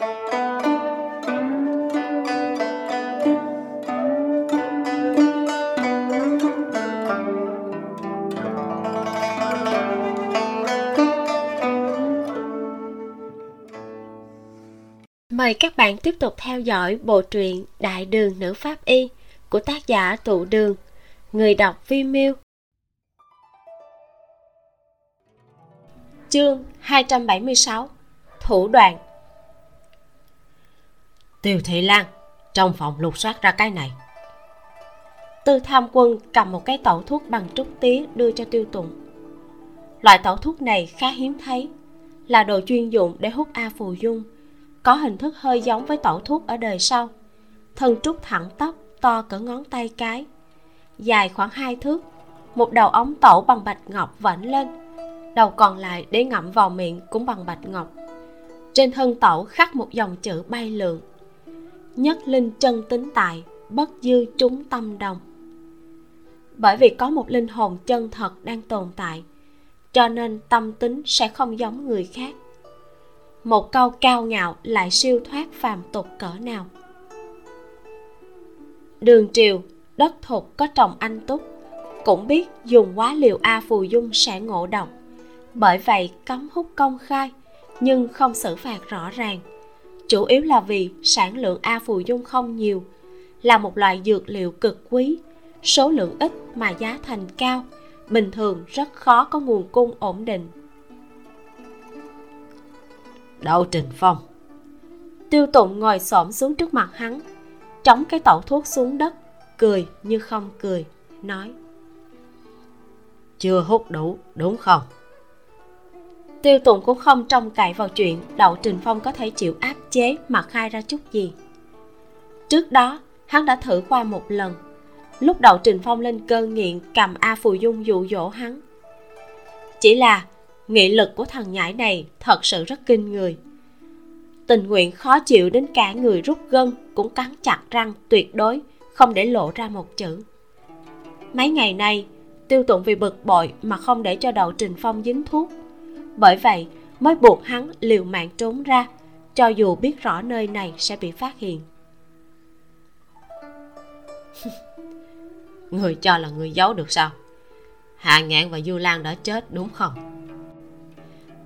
Mời các bạn tiếp tục theo dõi bộ truyện Đại đường nữ pháp y của tác giả Tụ Đường, người đọc Vi Miêu. Chương 276 Thủ đoạn Tiêu Thị Lan Trong phòng lục soát ra cái này. Tư tham quân cầm một cái tẩu thuốc bằng trúc tía đưa cho tiêu Tùng. Loại tẩu thuốc này khá hiếm thấy, Là đồ chuyên dụng để hút A phù dung, Có hình thức hơi giống với tẩu thuốc ở đời sau. Thân trúc thẳng tóc, to cỡ ngón tay cái, Dài khoảng hai thước, Một đầu ống tẩu bằng bạch ngọc vảnh lên, đầu còn lại để ngậm vào miệng cũng bằng bạch ngọc. Trên thân tẩu khắc một dòng chữ bay lượn nhất linh chân tính tại, bất dư chúng tâm đồng. Bởi vì có một linh hồn chân thật đang tồn tại, cho nên tâm tính sẽ không giống người khác. Một câu cao ngạo lại siêu thoát phàm tục cỡ nào. Đường triều, đất thục có trồng anh túc, cũng biết dùng quá liều a phù dung sẽ ngộ độc. Bởi vậy cấm hút công khai, nhưng không xử phạt rõ ràng chủ yếu là vì sản lượng a phù dung không nhiều là một loại dược liệu cực quý. Số lượng ít mà giá thành cao bình thường rất khó có nguồn cung ổn định. Đậu trình phong. Tiêu tụng ngồi xổm xuống trước mặt hắn trống cái tẩu thuốc xuống đất cười như không cười nói chưa hút đủ đúng không tiêu tụng cũng không trông cậy vào chuyện đậu trình phong có thể chịu áp chế mà khai ra chút gì. Trước đó, hắn đã thử qua một lần. Lúc đậu trình phong lên cơn nghiện cầm a phù dung dụ dỗ hắn. Chỉ là nghị lực của thằng nhãi này thật sự rất kinh người. Tình nguyện khó chịu đến cả người rút gân cũng cắn chặt răng tuyệt đối không để lộ ra một chữ. Mấy ngày nay, tiêu tụng vì bực bội mà không để cho đậu trình phong dính thuốc bởi vậy mới buộc hắn liều mạng trốn ra cho dù biết rõ nơi này sẽ bị phát hiện. Người cho là người giấu được sao? Hạ ngạn và du lan đã chết đúng không?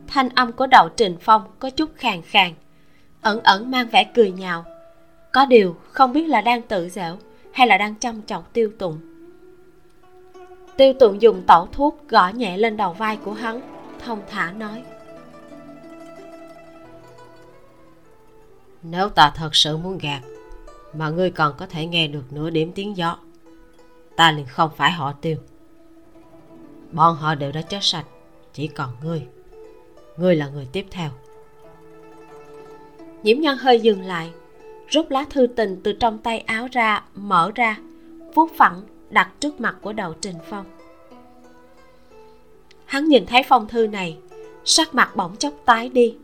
Thanh âm của đậu trình phong có chút khàn khàn ẩn ẩn mang vẻ cười nhạo. Có điều không biết là đang tự dễu hay là đang chăm chọc tiêu tụng. Tiêu tụng dùng tẩu thuốc gõ nhẹ lên đầu vai của hắn thông thả nói. Nếu ta thật sự muốn gạt mà ngươi còn có thể nghe được nửa điểm tiếng gió ta liền không phải họ tiêu. Bọn họ đều đã chết sạch chỉ còn ngươi. Ngươi là người tiếp theo. Nhiễm nhân hơi dừng lại rút lá thư tình từ trong tay áo ra mở ra vuốt phẳng đặt trước mặt của đầu trình phong hắn nhìn thấy phong thư này, sắc mặt bỗng chốc tái đi,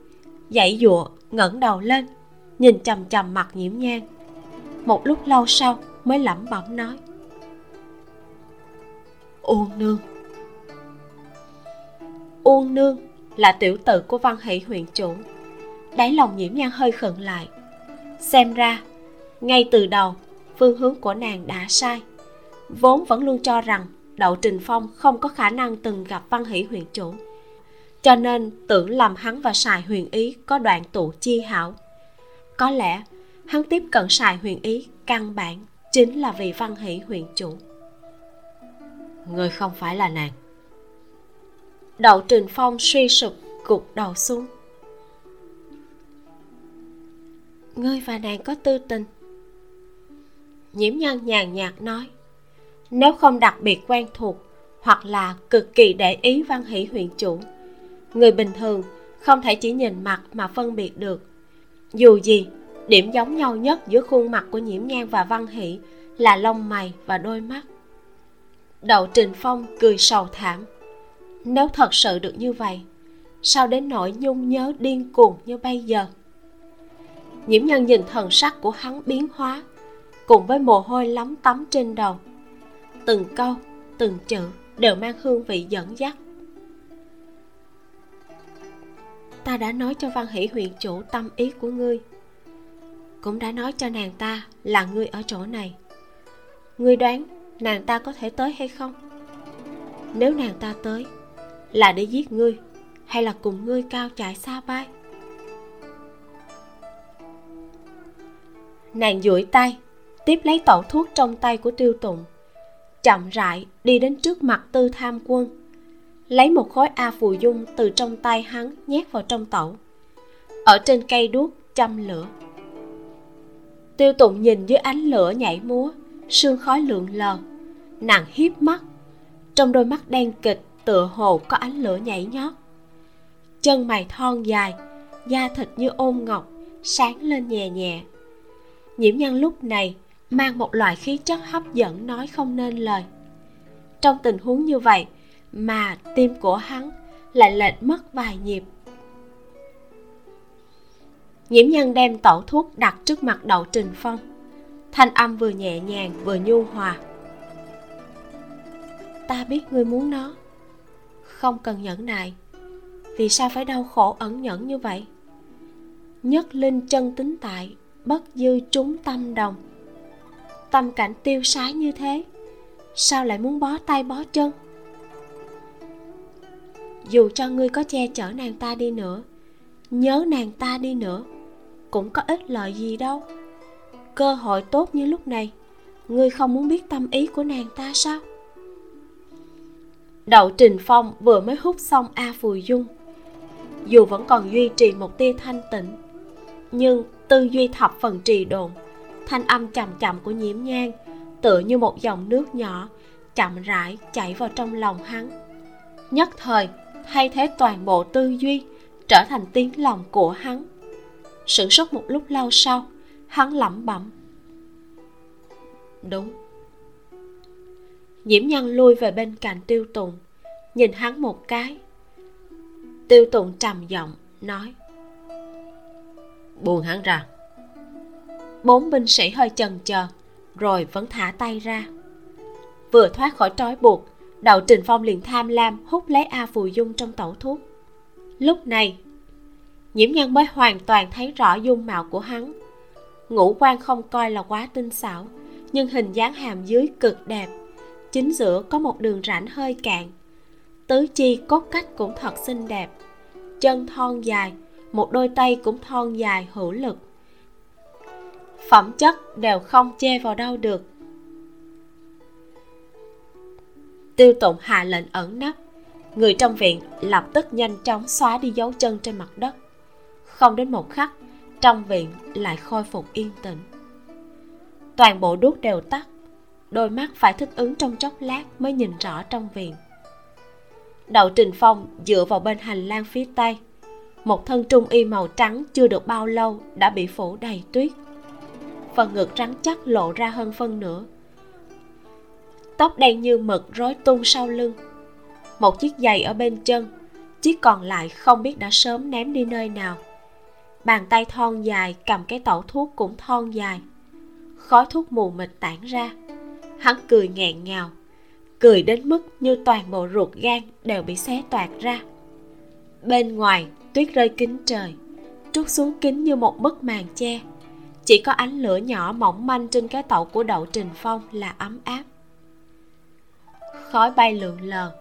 dãy dụa ngẩng đầu lên, nhìn chằm chằm mặt nhiễm nhang một lúc lâu sau mới lẩm bẩm nói uông nương uông nương là tiểu tử của văn hỷ huyện chủ. Đáy lòng nhiễm nhan hơi khựng lại, xem ra ngay từ đầu phương hướng của nàng đã sai, vốn vẫn luôn cho rằng đậu trình phong không có khả năng từng gặp văn hỷ huyện chủ. Cho nên tưởng làm hắn và sài huyền ý có đoạn tụ chi hảo. Có lẽ hắn tiếp cận sài huyền ý căn bản chính là vì văn hỷ huyện chủ. Người không phải là nàng. Đậu trình phong suy sụp gục đầu xuống. Ngươi và nàng có tư tình. Nhiễm nhân nhàn nhạt nói nếu không đặc biệt quen thuộc hoặc là cực kỳ để ý văn hỷ huyện chủ, người bình thường không thể chỉ nhìn mặt mà phân biệt được. Dù gì, điểm giống nhau nhất giữa khuôn mặt của nhiễm nhan và văn hỷ là lông mày và đôi mắt. Đậu trình phong cười sầu thảm. Nếu thật sự được như vậy, sao đến nỗi nhung nhớ điên cuồng như bây giờ? Nhiễm nhân nhìn thần sắc của hắn biến hóa, cùng với mồ hôi lắm tắm trên đầu từng câu, từng chữ đều mang hương vị dẫn dắt. Ta đã nói cho văn hỷ huyện chủ tâm ý của ngươi. Cũng đã nói cho nàng ta là ngươi ở chỗ này. Ngươi đoán nàng ta có thể tới hay không? Nếu nàng ta tới, là để giết ngươi hay là cùng ngươi cao chạy xa bay? Nàng duỗi tay, tiếp lấy tẩu thuốc trong tay của tiêu tụng chậm rãi đi đến trước mặt tư tham quân. Lấy một khối a phù dung từ trong tay hắn nhét vào trong tẩu. Ở trên cây đuốc châm lửa. Tiêu tụng nhìn dưới ánh lửa nhảy múa, sương khói lượn lờ. Nàng hiếp mắt, trong đôi mắt đen kịch tựa hồ có ánh lửa nhảy nhót. Chân mày thon dài, da thịt như ôm ngọc, sáng lên nhẹ nhẹ. Nhiễm nhân lúc này mang một loại khí chất hấp dẫn nói không nên lời. Trong tình huống như vậy mà tim của hắn lại lệch mất vài nhịp. Nhiễm nhân đem tẩu thuốc đặt trước mặt đậu trình phong. Thanh âm vừa nhẹ nhàng vừa nhu hòa. Ta biết ngươi muốn nó. Không cần nhẫn nại. Vì sao phải đau khổ ẩn nhẫn như vậy? Nhất linh chân tính tại, bất dư trúng tâm đồng tâm cảnh tiêu sái như thế? Sao lại muốn bó tay bó chân? Dù cho ngươi có che chở nàng ta đi nữa, nhớ nàng ta đi nữa, cũng có ích lợi gì đâu. Cơ hội tốt như lúc này, ngươi không muốn biết tâm ý của nàng ta sao? Đậu trình phong vừa mới hút xong a phùi dung. Dù vẫn còn duy trì một tia thanh tịnh, nhưng tư duy thập phần trì độn thanh âm chậm chậm của nhiễm nhang, tựa như một dòng nước nhỏ, chậm rãi chảy vào trong lòng hắn. Nhất thời, thay thế toàn bộ tư duy, trở thành tiếng lòng của hắn. Sửng sốt một lúc lâu sau, hắn lẩm bẩm. Đúng. Nhiễm nhân lui về bên cạnh tiêu tùng, nhìn hắn một cái. Tiêu tùng trầm giọng nói. Buông hắn ra bốn binh sĩ hơi chần chờ, rồi vẫn thả tay ra. Vừa thoát khỏi trói buộc đậu trình phong liền tham lam hút lấy a phù dung trong tẩu thuốc. Lúc này, nhiễm nhân mới hoàn toàn thấy rõ dung mạo của hắn. Ngũ quan không coi là quá tinh xảo, nhưng hình dáng hàm dưới cực đẹp. Chính giữa có một đường rãnh hơi cạn. Tứ chi cốt cách cũng thật xinh đẹp. Chân thon dài, một đôi tay cũng thon dài hữu lực phẩm chất đều không chê vào đâu được. Tiêu tụng hạ lệnh ẩn nấp, người trong viện lập tức nhanh chóng xóa đi dấu chân trên mặt đất. Không đến một khắc, trong viện lại khôi phục yên tĩnh. Toàn bộ đuốc đều tắt, đôi mắt phải thích ứng trong chốc lát mới nhìn rõ trong viện. Đậu trình phong dựa vào bên hành lang phía tây, một thân trung y màu trắng chưa được bao lâu đã bị phủ đầy tuyết phần ngực rắn chắc lộ ra hơn phân nửa. Tóc đen như mực rối tung sau lưng. Một chiếc giày ở bên chân, chiếc còn lại không biết đã sớm ném đi nơi nào. Bàn tay thon dài cầm cái tẩu thuốc cũng thon dài. Khói thuốc mù mịt tản ra. Hắn cười nghẹn ngào, cười đến mức như toàn bộ ruột gan đều bị xé toạc ra. Bên ngoài, tuyết rơi kín trời, trút xuống kín như một bức màn che chỉ có ánh lửa nhỏ mỏng manh trên cái tàu của đậu trình phong là ấm áp. Khói bay lượn lờ.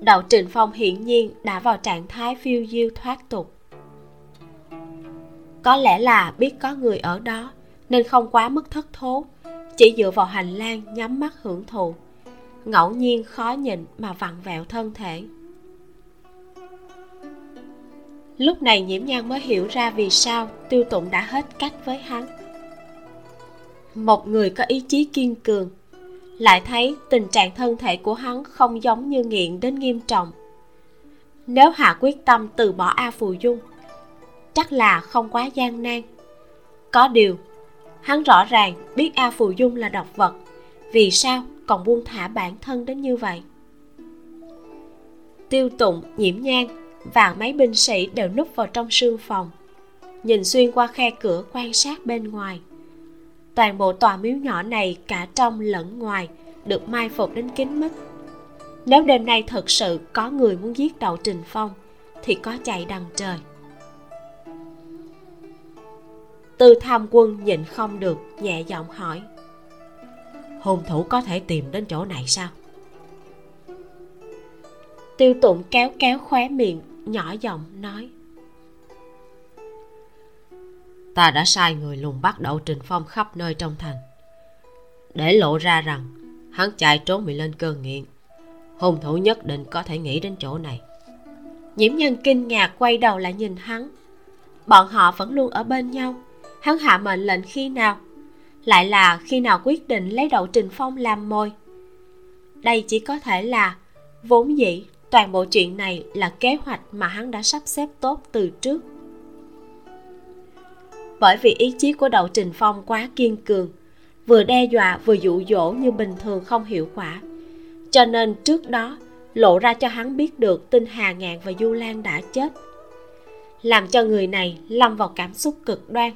Đậu trình phong hiển nhiên đã vào trạng thái phiêu diêu thoát tục. Có lẽ là biết có người ở đó, nên không quá mức thất thố, chỉ dựa vào hành lang nhắm mắt hưởng thụ. Ngẫu nhiên khó nhịn mà vặn vẹo thân thể. Lúc này nhiễm nhan mới hiểu ra vì sao tiêu tụng đã hết cách với hắn một người có ý chí kiên cường. Lại thấy tình trạng thân thể của hắn không giống như nghiện đến nghiêm trọng. Nếu hạ quyết tâm từ bỏ a phù dung, chắc là không quá gian nan. Có điều, hắn rõ ràng biết a phù dung là độc vật, vì sao còn buông thả bản thân đến như vậy? Tiêu tụng, nhiễm nhang và mấy binh sĩ đều núp vào trong sương phòng, nhìn xuyên qua khe cửa quan sát bên ngoài toàn bộ tòa miếu nhỏ này cả trong lẫn ngoài được mai phục đến kín mít. Nếu đêm nay thật sự có người muốn giết đậu trình phong, thì có chạy đằng trời. Tư tham quân nhịn không được, nhẹ giọng hỏi, hung thủ có thể tìm đến chỗ này sao? Tiêu tụng kéo kéo khóe miệng, nhỏ giọng nói ta đã sai người lùng bắt đậu trình phong khắp nơi trong thành. Để lộ ra rằng, hắn chạy trốn bị lên cơn nghiện. Hung thủ nhất định có thể nghĩ đến chỗ này. Nhiễm nhân kinh ngạc quay đầu lại nhìn hắn. Bọn họ vẫn luôn ở bên nhau. Hắn hạ mệnh lệnh khi nào? Lại là khi nào quyết định lấy đậu trình phong làm môi đây chỉ có thể là, vốn dĩ toàn bộ chuyện này là kế hoạch mà hắn đã sắp xếp tốt từ trước bởi vì ý chí của đậu trình phong quá kiên cường. Vừa đe dọa, vừa dụ dỗ như bình thường không hiệu quả. Cho nên trước đó, lộ ra cho hắn biết được tin hà ngạn và du lan đã chết. Làm cho người này lâm vào cảm xúc cực đoan.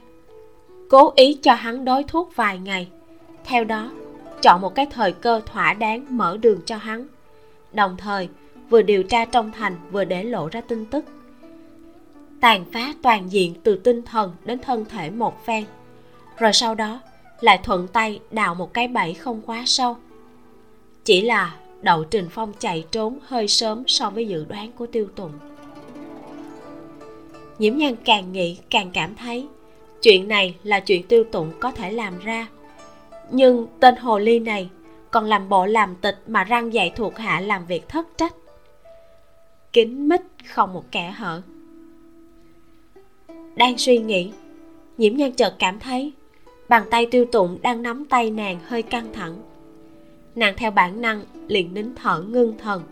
Cố ý cho hắn đối thuốc vài ngày. Theo đó, chọn một cái thời cơ thỏa đáng mở đường cho hắn. Đồng thời, vừa điều tra trong thành, vừa để lộ ra tin tức tàn phá toàn diện từ tinh thần đến thân thể một phen. Rồi sau đó, lại thuận tay đào một cái bẫy không quá sâu. Chỉ là đậu trình phong chạy trốn hơi sớm so với dự đoán của tiêu tùng. Nhiễm nhan càng nghĩ càng cảm thấy chuyện này là chuyện tiêu tụng có thể làm ra. Nhưng tên hồ ly này còn làm bộ làm tịch mà răng dạy thuộc hạ làm việc thất trách. Kín mít không một kẻ hở đang suy nghĩ. Nhiễm nhan chợt cảm thấy, bàn tay tiêu tụng đang nắm tay nàng hơi căng thẳng. Nàng theo bản năng liền nín thở ngưng thần.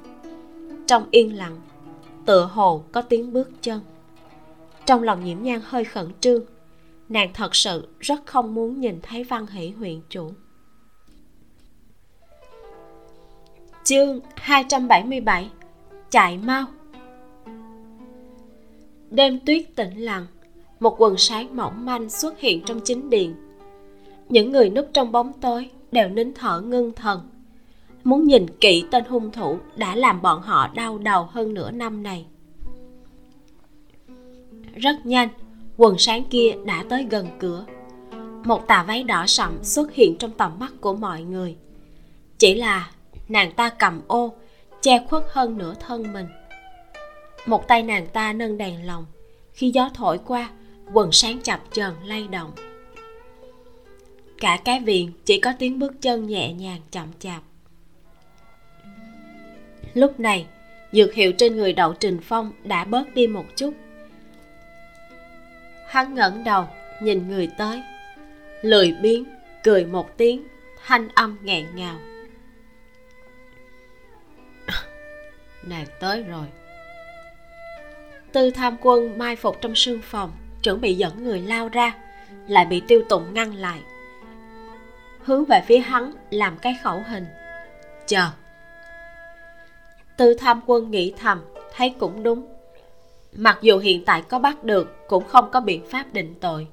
Trong yên lặng, tựa hồ có tiếng bước chân. Trong lòng nhiễm nhan hơi khẩn trương, nàng thật sự rất không muốn nhìn thấy văn hỷ huyện chủ. Chương 277 chạy mau. Đêm tuyết tĩnh lặng một quần sáng mỏng manh xuất hiện trong chính điện. Những người núp trong bóng tối đều nín thở ngưng thần. Muốn nhìn kỹ tên hung thủ đã làm bọn họ đau đầu hơn nửa năm này. Rất nhanh, quần sáng kia đã tới gần cửa. Một tà váy đỏ sậm xuất hiện trong tầm mắt của mọi người. Chỉ là nàng ta cầm ô, che khuất hơn nửa thân mình. Một tay nàng ta nâng đèn lồng. Khi gió thổi qua quần sáng chập chờn lay động. Cả cái viện chỉ có tiếng bước chân nhẹ nhàng chậm chạp. Lúc này, dược hiệu trên người đậu trình phong đã bớt đi một chút. Hắn ngẩng đầu, nhìn người tới. Lười biếng, cười một tiếng, thanh âm nghẹn ngào. Nàng tới rồi. Tư tham quân mai phục trong sương phòng chuẩn bị dẫn người lao ra, lại bị tiêu tụng ngăn lại. Hướng về phía hắn làm cái khẩu hình. Chờ. Tư tham quân nghĩ thầm, thấy cũng đúng. Mặc dù hiện tại có bắt được, cũng không có biện pháp định tội.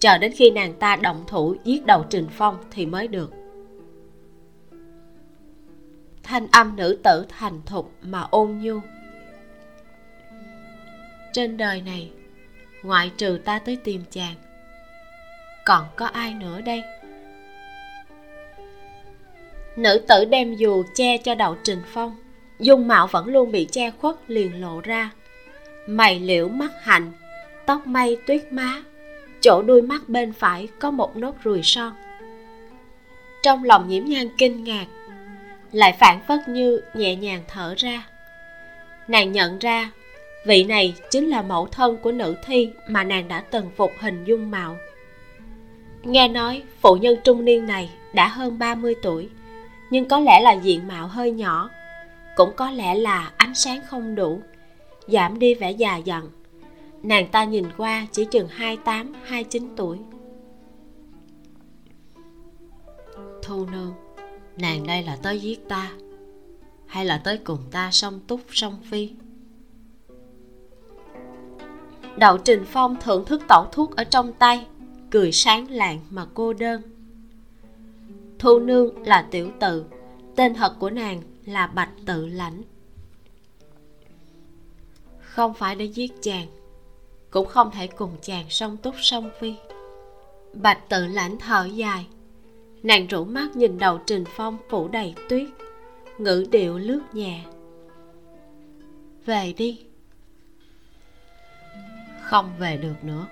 Chờ đến khi nàng ta động thủ giết đầu trình phong thì mới được. Thanh âm nữ tử thành thục mà ôn nhu. Trên đời này ngoại trừ ta tới tìm chàng. Còn có ai nữa đây? Nữ tử đem dù che cho đậu trình phong, dung mạo vẫn luôn bị che khuất liền lộ ra. Mày liễu mắt hạnh, tóc mây tuyết má, chỗ đuôi mắt bên phải có một nốt ruồi son. Trong lòng nhiễm nhan kinh ngạc, lại phản phất như nhẹ nhàng thở ra. Nàng nhận ra vị này chính là mẫu thân của nữ thi mà nàng đã từng phục hình dung mạo. Nghe nói phụ nhân trung niên này đã hơn 30 tuổi nhưng có lẽ là diện mạo hơi nhỏ cũng có lẽ là ánh sáng không đủ giảm đi vẻ già dặn. Nàng ta nhìn qua chỉ chừng 28, 29 tuổi. Thu nương nàng đây là tới giết ta hay là tới cùng ta song túc song phi? Đậu trình phong thưởng thức tẩu thuốc ở trong tay, cười sáng lạng mà cô đơn. Thu nương là tiểu tự, tên thật của nàng là bạch tự lãnh. Không phải để giết chàng, cũng không thể cùng chàng song túc song phi. Bạch tự lãnh thở dài, nàng rủ mắt nhìn đầu trình phong phủ đầy tuyết, ngữ điệu lướt nhẹ. Về đi không về được nữa.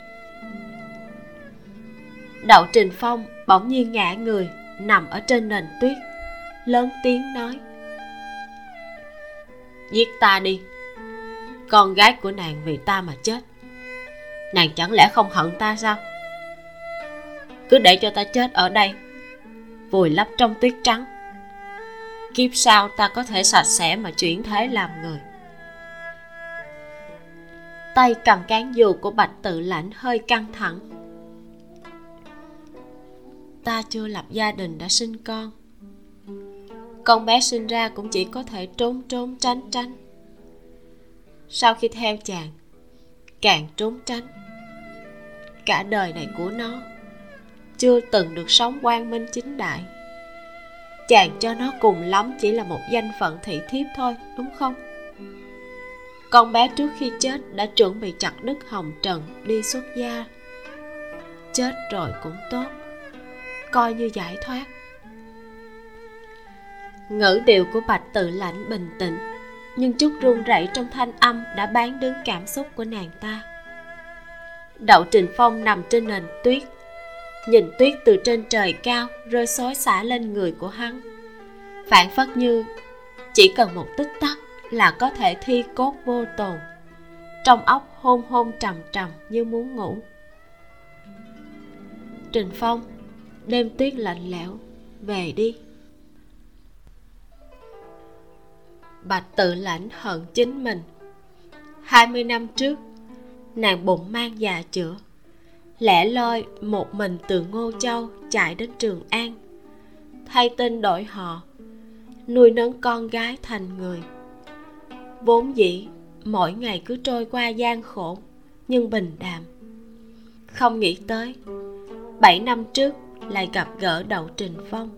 Đậu trình phong bỗng nhiên ngã người, nằm ở trên nền tuyết, lớn tiếng nói. Giết ta đi, con gái của nàng vì ta mà chết. Nàng chẳng lẽ không hận ta sao? Cứ để cho ta chết ở đây, vùi lấp trong tuyết trắng. Kiếp sau ta có thể sạch sẽ mà chuyển thế làm người tay cầm cán dù của bạch tự lãnh hơi căng thẳng. Ta chưa lập gia đình đã sinh con. Con bé sinh ra cũng chỉ có thể trốn trốn tránh tránh. Sau khi theo chàng, càng trốn tránh. Cả đời này của nó chưa từng được sống quang minh chính đại. Chàng cho nó cùng lắm chỉ là một danh phận thị thiếp thôi, đúng không? Con bé trước khi chết đã chuẩn bị chặt đứt hồng trần đi xuất gia. Chết rồi cũng tốt. Coi như giải thoát. Ngữ điệu của bạch tự lãnh bình tĩnh, nhưng chút run rẩy trong thanh âm đã bán đứng cảm xúc của nàng ta. Đậu trình phong nằm trên nền tuyết, nhìn tuyết từ trên trời cao rơi xối xả lên người của hắn. Phản phất như chỉ cần một tích tắc là có thể thi cốt vô tồn. Trong óc hôn hôn trầm trầm như muốn ngủ. Trình phong, đêm tuyết lạnh lẽo, về đi. Bạch tự lãnh hận chính mình. Hai mươi năm trước, nàng bụng mang già chữa. Lẻ loi một mình từ ngô châu chạy đến trường an. Thay tên đổi họ, nuôi nấng con gái thành người vốn dĩ, mỗi ngày cứ trôi qua gian khổ, nhưng bình đạm. Không nghĩ tới, bảy năm trước lại gặp gỡ đậu trình phong.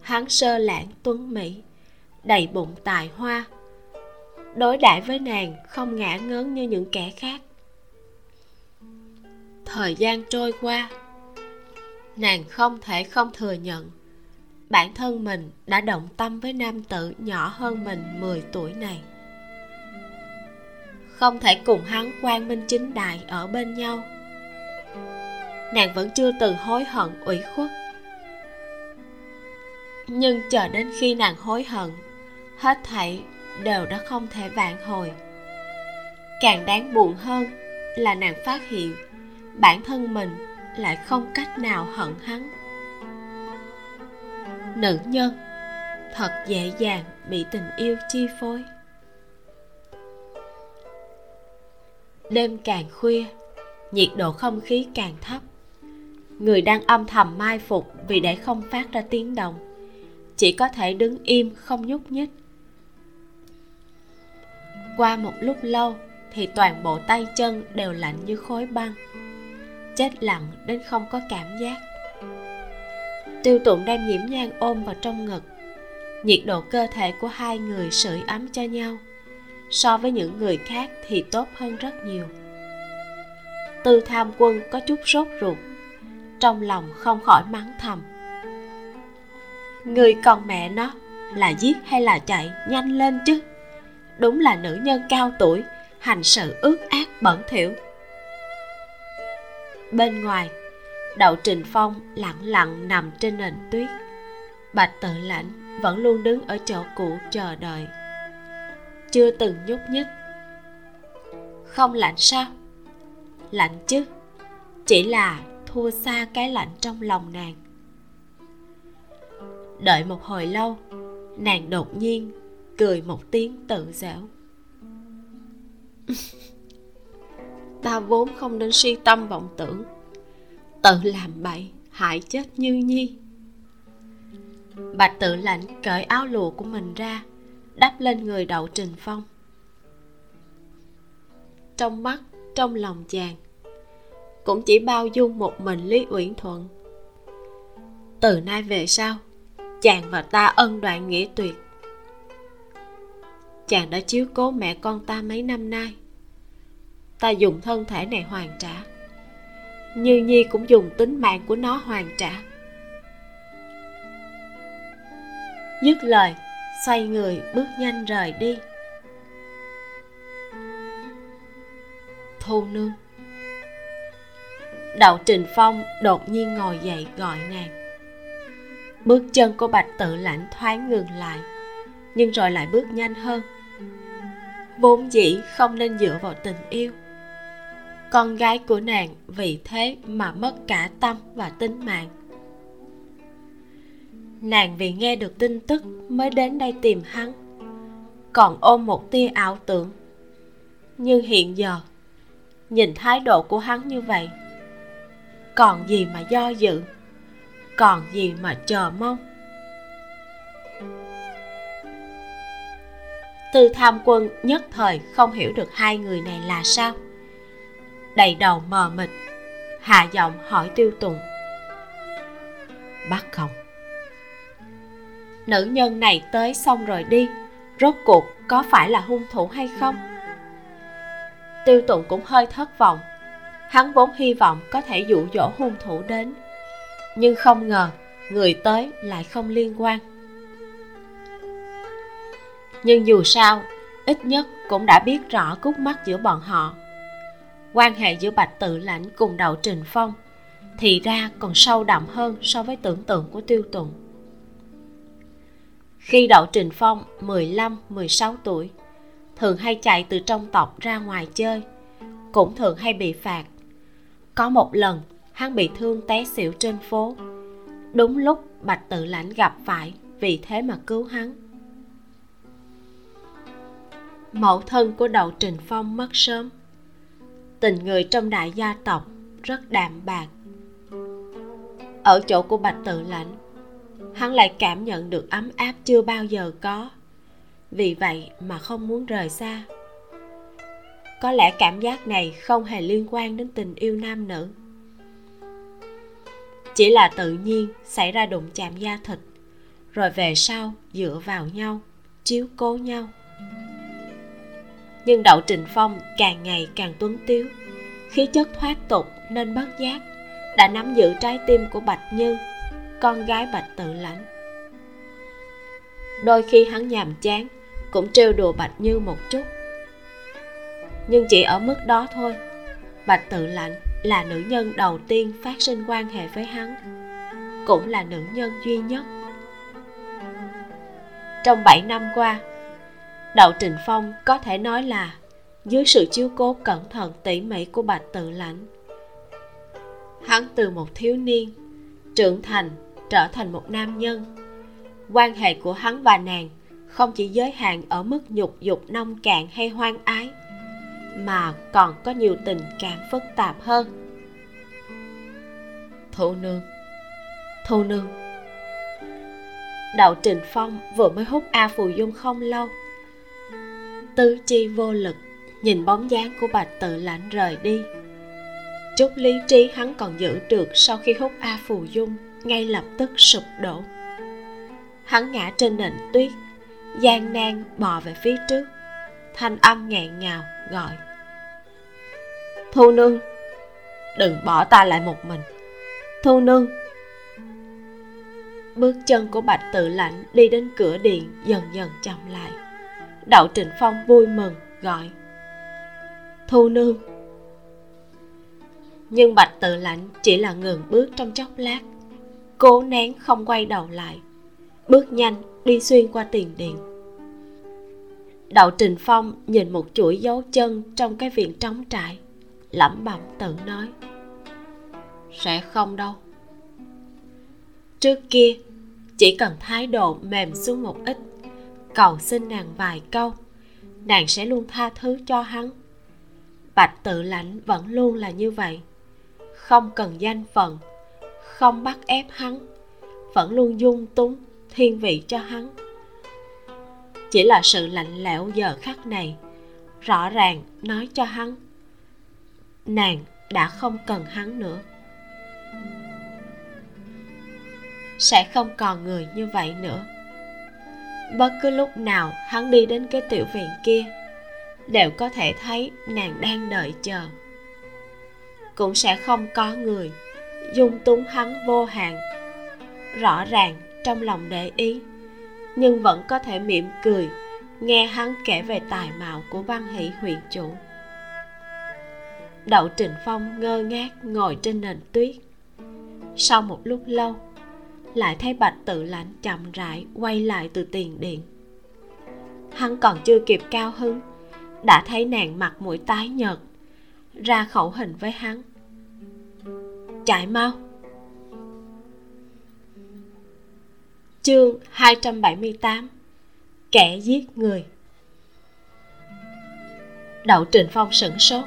Hắn sơ lãng tuấn mỹ, đầy bụng tài hoa. Đối đãi với nàng không ngã ngớn như những kẻ khác. Thời gian trôi qua, nàng không thể không thừa nhận bản thân mình đã động tâm với nam tử nhỏ hơn mình 10 tuổi này. Không thể cùng hắn quang minh chính đại ở bên nhau. Nàng vẫn chưa từng hối hận ủy khuất. Nhưng chờ đến khi nàng hối hận, hết thảy đều đã không thể vạn hồi. Càng đáng buồn hơn là nàng phát hiện bản thân mình lại không cách nào hận hắn nữ nhân. Thật dễ dàng bị tình yêu chi phối. Đêm càng khuya, nhiệt độ không khí càng thấp. Người đang âm thầm mai phục vì để không phát ra tiếng động. Chỉ có thể đứng im không nhúc nhích. Qua một lúc lâu thì toàn bộ tay chân đều lạnh như khối băng. Chết lặng đến không có cảm giác tiêu tụng đem nhiễm nhang ôm vào trong ngực. Nhiệt độ cơ thể của hai người sưởi ấm cho nhau. So với những người khác thì tốt hơn rất nhiều. Tư tham quân có chút sốt ruột, trong lòng không khỏi mắng thầm. Người con mẹ nó là giết hay là chạy nhanh lên chứ? Đúng là nữ nhân cao tuổi, hành sự ước ác bẩn thỉu. Bên ngoài đậu trình phong lặng lặng nằm trên nền tuyết. Bạch tự lãnh vẫn luôn đứng ở chỗ cũ chờ đợi. Chưa từng nhúc nhích. Không lạnh sao? Lạnh chứ. Chỉ là thua xa cái lạnh trong lòng nàng. Đợi một hồi lâu, nàng đột nhiên cười một tiếng tự giễu. Ta vốn không nên suy tâm vọng tưởng tự làm bậy, hại chết như nhi. Bạch tự lãnh cởi áo lụa của mình ra, đắp lên người đậu trình phong. Trong mắt, trong lòng chàng, cũng chỉ bao dung một mình lý uyển thuận. Từ nay về sau, chàng và ta ân đoạn nghĩa tuyệt. Chàng đã chiếu cố mẹ con ta mấy năm nay. Ta dùng thân thể này hoàn trả như nhi cũng dùng tính mạng của nó hoàn trả. Dứt lời, xoay người bước nhanh rời đi. Thu nương. Đậu trình phong đột nhiên ngồi dậy gọi nàng. Bước chân của bạch tự lãnh thoáng ngừng lại, nhưng rồi lại bước nhanh hơn. Vốn dĩ không nên dựa vào tình yêu con gái của nàng vì thế mà mất cả tâm và tính mạng. Nàng vì nghe được tin tức mới đến đây tìm hắn, còn ôm một tia ảo tưởng. Nhưng hiện giờ, nhìn thái độ của hắn như vậy, còn gì mà do dự, còn gì mà chờ mong? Tư tham quân nhất thời không hiểu được hai người này là sao đầy đầu mờ mịt. Hạ giọng hỏi tiêu tùng. Bắt không. Nữ nhân này tới xong rồi đi, rốt cuộc có phải là hung thủ hay không? Tiêu Tùng cũng hơi thất vọng. Hắn vốn hy vọng có thể dụ dỗ hung thủ đến, nhưng không ngờ người tới lại không liên quan. Nhưng dù sao, ít nhất cũng đã biết rõ cút mắt giữa bọn họ quan hệ giữa bạch tự lãnh cùng đậu trình phong thì ra còn sâu đậm hơn so với tưởng tượng của tiêu tụng khi đậu trình phong 15, 16 tuổi thường hay chạy từ trong tộc ra ngoài chơi cũng thường hay bị phạt. Có một lần hắn bị thương té xỉu trên phố. Đúng lúc bạch tự lãnh gặp phải vì thế mà cứu hắn. Mẫu thân của đậu trình phong mất sớm tình người trong đại gia tộc, rất đạm bạc. Ở chỗ của bạch tự lãnh, hắn lại cảm nhận được ấm áp chưa bao giờ có. Vì vậy mà không muốn rời xa. Có lẽ cảm giác này không hề liên quan đến tình yêu nam nữ. Chỉ là tự nhiên xảy ra đụng chạm da thịt, rồi về sau dựa vào nhau, chiếu cố nhau nhưng đậu trình phong càng ngày càng tuấn tiếu. Khí chất thoát tục nên bất giác, đã nắm giữ trái tim của bạch như, con gái bạch tự lãnh. Đôi khi hắn nhàm chán, cũng trêu đùa bạch như một chút. Nhưng chỉ ở mức đó thôi, bạch tự lãnh là nữ nhân đầu tiên phát sinh quan hệ với hắn, cũng là nữ nhân duy nhất. Trong 7 năm qua đậu trình phong có thể nói là dưới sự chiếu cố cẩn thận tỉ mỉ của bạch tự lãnh. Hắn từ một thiếu niên trưởng thành trở thành một nam nhân. Quan hệ của hắn và nàng không chỉ giới hạn ở mức nhục dục nông cạn hay hoang ái, mà còn có nhiều tình cảm phức tạp hơn. Thu nương thu nương. Đậu trình phong vừa mới hút a phù dung không lâu tứ chi vô lực, nhìn bóng dáng của bạch tự lãnh rời đi. Chút lý trí hắn còn giữ được sau khi hút a phù dung, ngay lập tức sụp đổ. Hắn ngã trên nền tuyết, gian nan bò về phía trước. Thanh âm nghẹn ngào gọi. Thu nương, đừng bỏ ta lại một mình. Thu nương. Bước chân của bạch tự lãnh đi đến cửa điện dần dần chậm lại đậu trịnh phong vui mừng gọi. Thu nương. Nhưng bạch tự lãnh chỉ là ngừng bước trong chốc lát. Cố nén không quay đầu lại, bước nhanh đi xuyên qua tiền điện. Đậu trình phong nhìn một chuỗi dấu chân trong cái viện trống trại lẩm bẩm tự nói, sẽ không đâu. Trước kia, chỉ cần thái độ mềm xuống một ít cầu xin nàng vài câu. Nàng sẽ luôn tha thứ cho hắn. Bạch tự lãnh vẫn luôn là như vậy. Không cần danh phận, không bắt ép hắn, vẫn luôn dung túng, thiên vị cho hắn. Chỉ là sự lạnh lẽo giờ khắc này, rõ ràng nói cho hắn, nàng đã không cần hắn nữa. Sẽ không còn người như vậy nữa bất cứ lúc nào hắn đi đến cái tiểu viện kia, đều có thể thấy nàng đang đợi chờ. Cũng sẽ không có người dung túng hắn vô hạn. Rõ ràng trong lòng để ý, nhưng vẫn có thể mỉm cười nghe hắn kể về tài mạo của văn hỷ huyện chủ. Đậu trình phong ngơ ngác ngồi trên nền tuyết. Sau một lúc lâu lại thấy bạch tự lãnh chậm rãi quay lại từ tiền điện. Hắn còn chưa kịp cao hứng, đã thấy nàng mặt mũi tái nhợt, ra khẩu hình với hắn. Chạy mau. Chương 278 kẻ giết người. Đậu trình phong sửng sốt,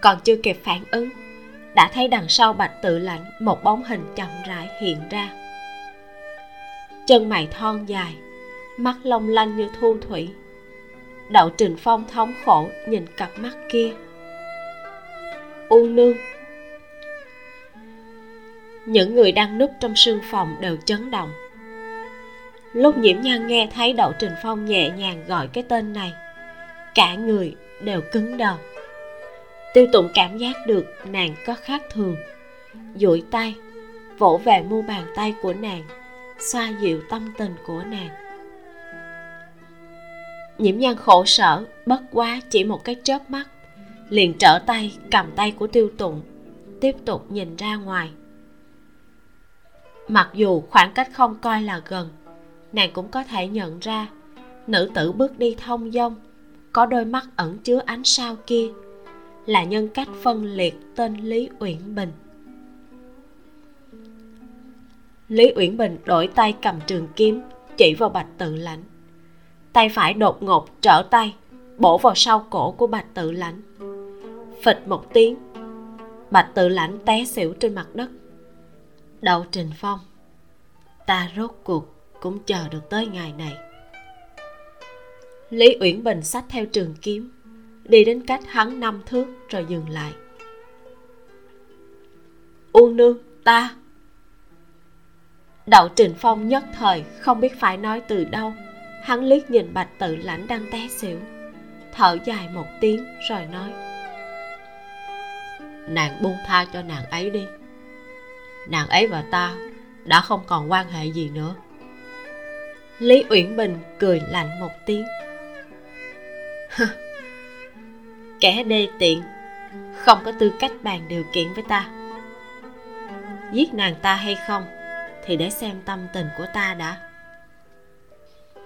còn chưa kịp phản ứng, đã thấy đằng sau bạch tự lạnh một bóng hình chậm rãi hiện ra chân mày thon dài, mắt long lanh như thu thủy. Đậu trình phong thống khổ nhìn cặp mắt kia. U nương, những người đang núp trong sương phòng đều chấn động. Lúc nhiễm nhan nghe thấy đậu trình phong nhẹ nhàng gọi cái tên này, cả người đều cứng đầu tiêu tụng cảm giác được nàng có khác thường, duỗi tay, vỗ về mu bàn tay của nàng xoa dịu tâm tình của nàng. Nhiễm nhan khổ sở, bất quá chỉ một cái chớp mắt, liền trở tay cầm tay của tiêu tụng, tiếp tục nhìn ra ngoài. Mặc dù khoảng cách không coi là gần, nàng cũng có thể nhận ra nữ tử bước đi thông dong, có đôi mắt ẩn chứa ánh sao kia, là nhân cách phân liệt tên lý uyển bình lý uyển bình đổi tay cầm trường kiếm, chỉ vào bạch tự lãnh. Tay phải đột ngột trở tay, bổ vào sau cổ của bạch tự lãnh. Phịch một tiếng, bạch tự lãnh té xỉu trên mặt đất. Đậu trình phong, ta rốt cuộc cũng chờ được tới ngày này. Lý uyển bình xách theo trường kiếm, đi đến cách hắn năm thước rồi dừng lại. Uông nương, ta đậu trình phong nhất thời không biết phải nói từ đâu. Hắn liếc nhìn bạch tự lãnh đang té xỉu. Thở dài một tiếng rồi nói, nàng buông tha cho nàng ấy đi. Nàng ấy và ta đã không còn quan hệ gì nữa. Lý uyển bình cười lạnh một tiếng kẻ đê tiện, không có tư cách bàn điều kiện với ta. Giết nàng ta hay không thì để xem tâm tình của ta đã.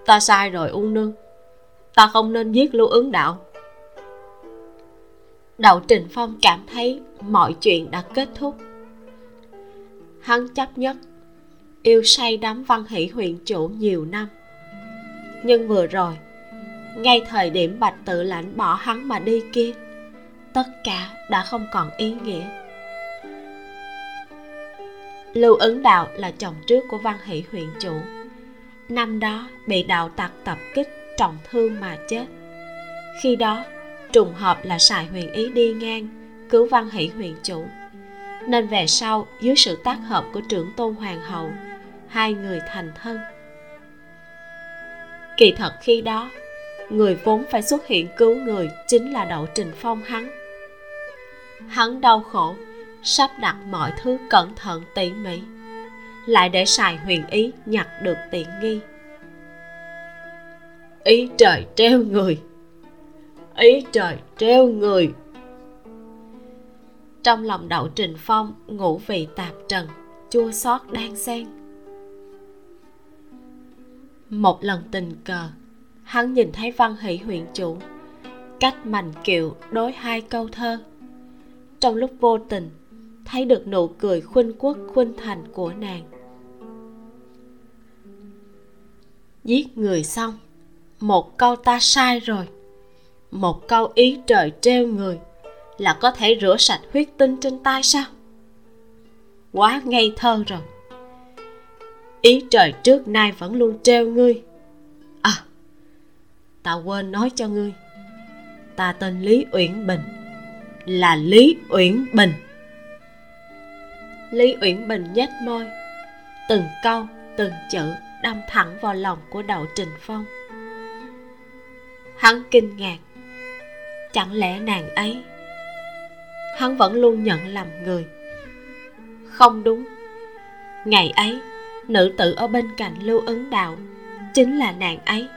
Ta sai rồi, u nương. Ta không nên giết lưu ứng đạo. Đậu trình phong cảm thấy mọi chuyện đã kết thúc. Hắn chấp nhất, yêu say đắm văn hỷ huyện chủ nhiều năm. Nhưng vừa rồi, ngay thời điểm bạch tự lãnh bỏ hắn mà đi kia, tất cả đã không còn ý nghĩa lưu ứng đạo là chồng trước của văn hỷ huyện chủ. Năm đó bị đạo tặc tập kích, trọng thương mà chết. Khi đó, trùng hợp là sài huyền ý đi ngang, cứu văn hỷ huyện chủ. Nên về sau, dưới sự tác hợp của trưởng tôn hoàng hậu, hai người thành thân. Kỳ thật khi đó, người vốn phải xuất hiện cứu người chính là đậu trình phong hắn. Hắn đau khổ sắp đặt mọi thứ cẩn thận tỉ mỉ, lại để xài huyền ý nhặt được tiện nghi. Ý trời treo người, ý trời treo người. Trong lòng đậu trình phong ngũ vị tạp trần, chua xót đang xen. Một lần tình cờ, hắn nhìn thấy văn hỷ huyện chủ, cách mạnh kiệu đối hai câu thơ. Trong lúc vô tình thấy được nụ cười khuynh quốc khuynh thành của nàng. Giết người xong, một câu ta sai rồi. Một câu ý trời treo người là có thể rửa sạch huyết tinh trên tay sao? Quá ngây thơ rồi. Ý trời trước nay vẫn luôn treo ngươi. À ta quên nói cho ngươi. Ta tên lý uyển bình, là lý uyển bình lý uyển bình nhếch môi. Từng câu, từng chữ đâm thẳng vào lòng của đậu trình phong. Hắn kinh ngạc. Chẳng lẽ nàng ấy? Hắn vẫn luôn nhận lầm người. Không đúng. Ngày ấy, nữ tử ở bên cạnh lưu ứng đạo chính là nàng ấy.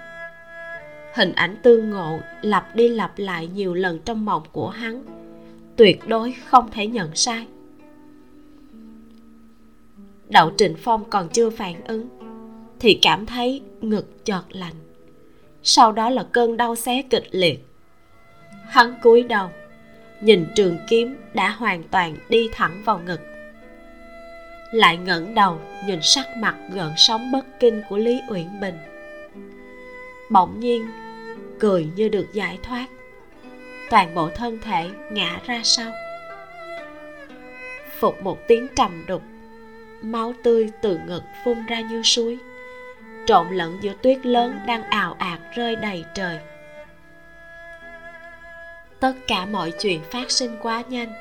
Hình ảnh tương ngộ lặp đi lặp lại nhiều lần trong mộng của hắn, tuyệt đối không thể nhận sai đậu trịnh phong còn chưa phản ứng, thì cảm thấy ngực chợt lạnh. Sau đó là cơn đau xé kịch liệt. Hắn cúi đầu, nhìn trường kiếm đã hoàn toàn đi thẳng vào ngực. Lại ngẩng đầu nhìn sắc mặt gợn sóng bất kinh của lý uyển bình. Bỗng nhiên, cười như được giải thoát. Toàn bộ thân thể ngã ra sau. Phục một tiếng trầm đục máu tươi từ ngực phun ra như suối. Trộn lẫn giữa tuyết lớn đang ào ạt rơi đầy trời. Tất cả mọi chuyện phát sinh quá nhanh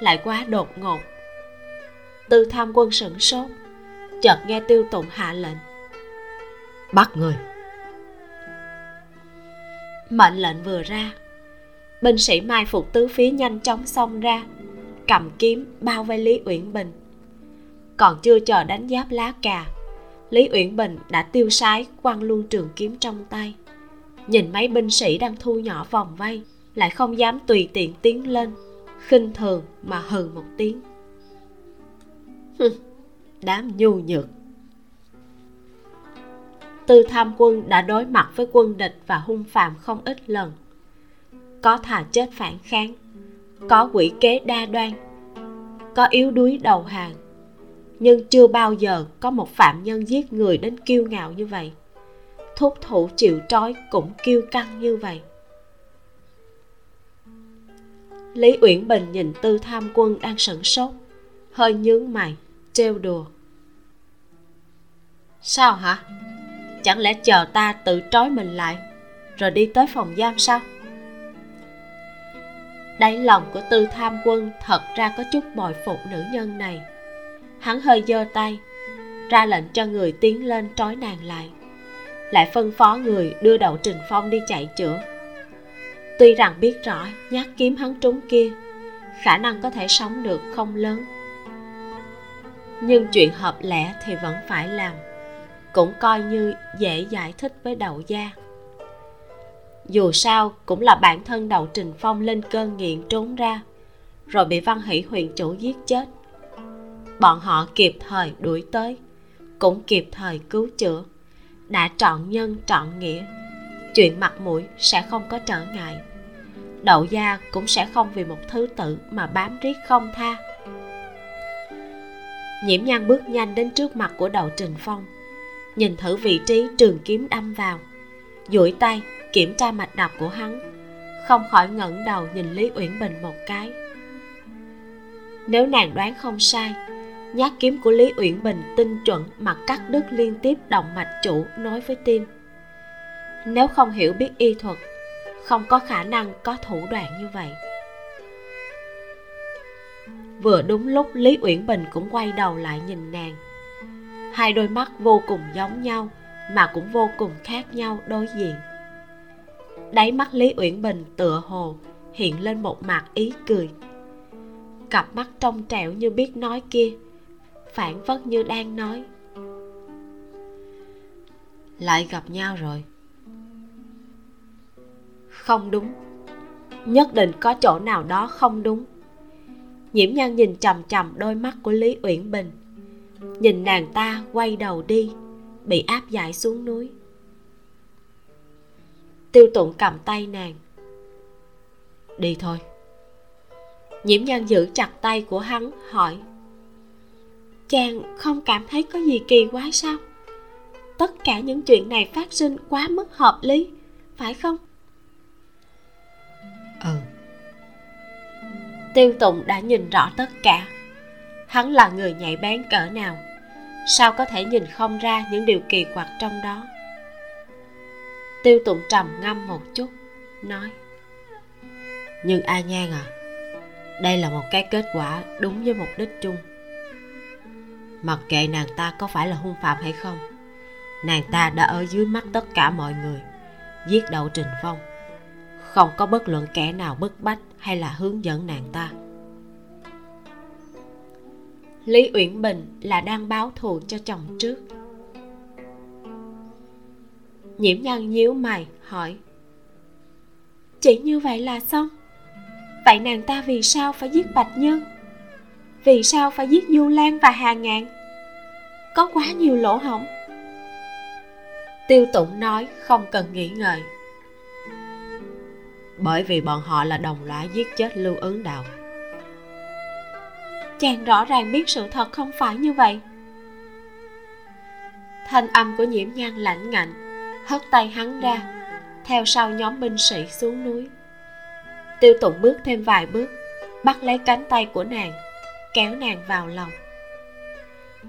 lại quá đột ngột. Tư tham quân sửng sốt chợt nghe tiêu tụng hạ lệnh. Bắt người. Mệnh lệnh vừa ra binh sĩ mai phục tứ phía nhanh chóng xông ra cầm kiếm bao vây lý uyển bình còn chưa chờ đánh giáp lá cà. Lý uyển bình đã tiêu sái, quăng luôn trường kiếm trong tay. Nhìn mấy binh sĩ đang thu nhỏ vòng vây, lại không dám tùy tiện tiến lên, khinh thường mà hừ một tiếng. Đám nhu nhược. Tư tham quân đã đối mặt với quân địch và hung phạm không ít lần. Có thà chết phản kháng, có quỷ kế đa đoan, có yếu đuối đầu hàng nhưng chưa bao giờ có một phạm nhân giết người đến kiêu ngạo như vậy. Thúc thủ chịu trói cũng kiêu căng như vậy. Lý uyển bình nhìn tư tham quân đang sửng sốt, hơi nhướng mày, trêu đùa. Sao hả? Chẳng lẽ chờ ta tự trói mình lại, rồi đi tới phòng giam sao? Đáy lòng của tư tham quân thật ra có chút bồi phục nữ nhân này hắn hơi giơ tay, ra lệnh cho người tiến lên trói nàng lại. Lại phân phó người đưa đậu trình phong đi chạy chữa. Tuy rằng biết rõ nhát kiếm hắn trúng kia, khả năng có thể sống được không lớn. Nhưng chuyện hợp lẽ thì vẫn phải làm, cũng coi như dễ giải thích với đậu gia. Dù sao cũng là bản thân đậu trình phong lên cơn nghiện trốn ra, rồi bị văn hỷ huyện chủ giết chết bọn họ kịp thời đuổi tới, cũng kịp thời cứu chữa. Đã trọn nhân, trọn nghĩa, chuyện mặt mũi sẽ không có trở ngại. Đậu gia cũng sẽ không vì một thứ tự mà bám riết không tha. Nhiễm nhan bước nhanh đến trước mặt của đậu trình phong, nhìn thử vị trí trường kiếm đâm vào, duỗi tay kiểm tra mạch đập của hắn, không khỏi ngẩng đầu nhìn lý uyển bình một cái. Nếu nàng đoán không sai nhát kiếm của lý uyển bình tinh chuẩn mà cắt đứt liên tiếp động mạch chủ nối với tim. Nếu không hiểu biết y thuật, không có khả năng có thủ đoạn như vậy. Vừa đúng lúc lý uyển bình cũng quay đầu lại nhìn nàng. Hai đôi mắt vô cùng giống nhau, mà cũng vô cùng khác nhau đối diện. Đáy mắt lý uyển bình tựa hồ hiện lên một mặt ý cười. Cặp mắt trong trẻo như biết nói kia phản phất như đang nói. Lại gặp nhau rồi. Không đúng. Nhất định có chỗ nào đó không đúng. Nhiễm nhan nhìn chằm chằm đôi mắt của lý uyển bình. Nhìn nàng ta quay đầu đi bị áp giải xuống núi. Tiêu tụng cầm tay nàng. Đi thôi. Nhiễm nhan giữ chặt tay của hắn hỏi chàng không cảm thấy có gì kỳ quái sao? Tất cả những chuyện này phát sinh quá mức hợp lý phải không? Ừ. Tiêu tụng đã nhìn rõ tất cả. Hắn là người nhạy bén cỡ nào? Sao có thể nhìn không ra những điều kỳ quặc trong đó? Tiêu tụng trầm ngâm một chút nói nhưng a nhan à đây là một cái kết quả đúng với mục đích chung mặc kệ nàng ta có phải là hung phạm hay không, nàng ta đã ở dưới mắt tất cả mọi người, giết đậu trình phong. Không có bất luận kẻ nào bức bách hay là hướng dẫn nàng ta. Lý uyển bình là đang báo thù cho chồng trước. Nhiễm nhân nhíu mày, hỏi, chỉ như vậy là xong? Vậy nàng ta vì sao phải giết bạch nhân vì sao phải giết du lan và hà ngạn? Có quá nhiều lỗ hổng. Tiêu tụng nói không cần nghĩ ngợi. Bởi vì bọn họ là đồng lõa giết chết lưu ứng đạo chàng rõ ràng biết sự thật không phải như vậy. Thanh âm của nhiễm nhan lạnh ngạnh hất tay hắn ra theo sau nhóm binh sĩ xuống núi. Tiêu tụng bước thêm vài bước bắt lấy cánh tay của nàng kéo nàng vào lòng.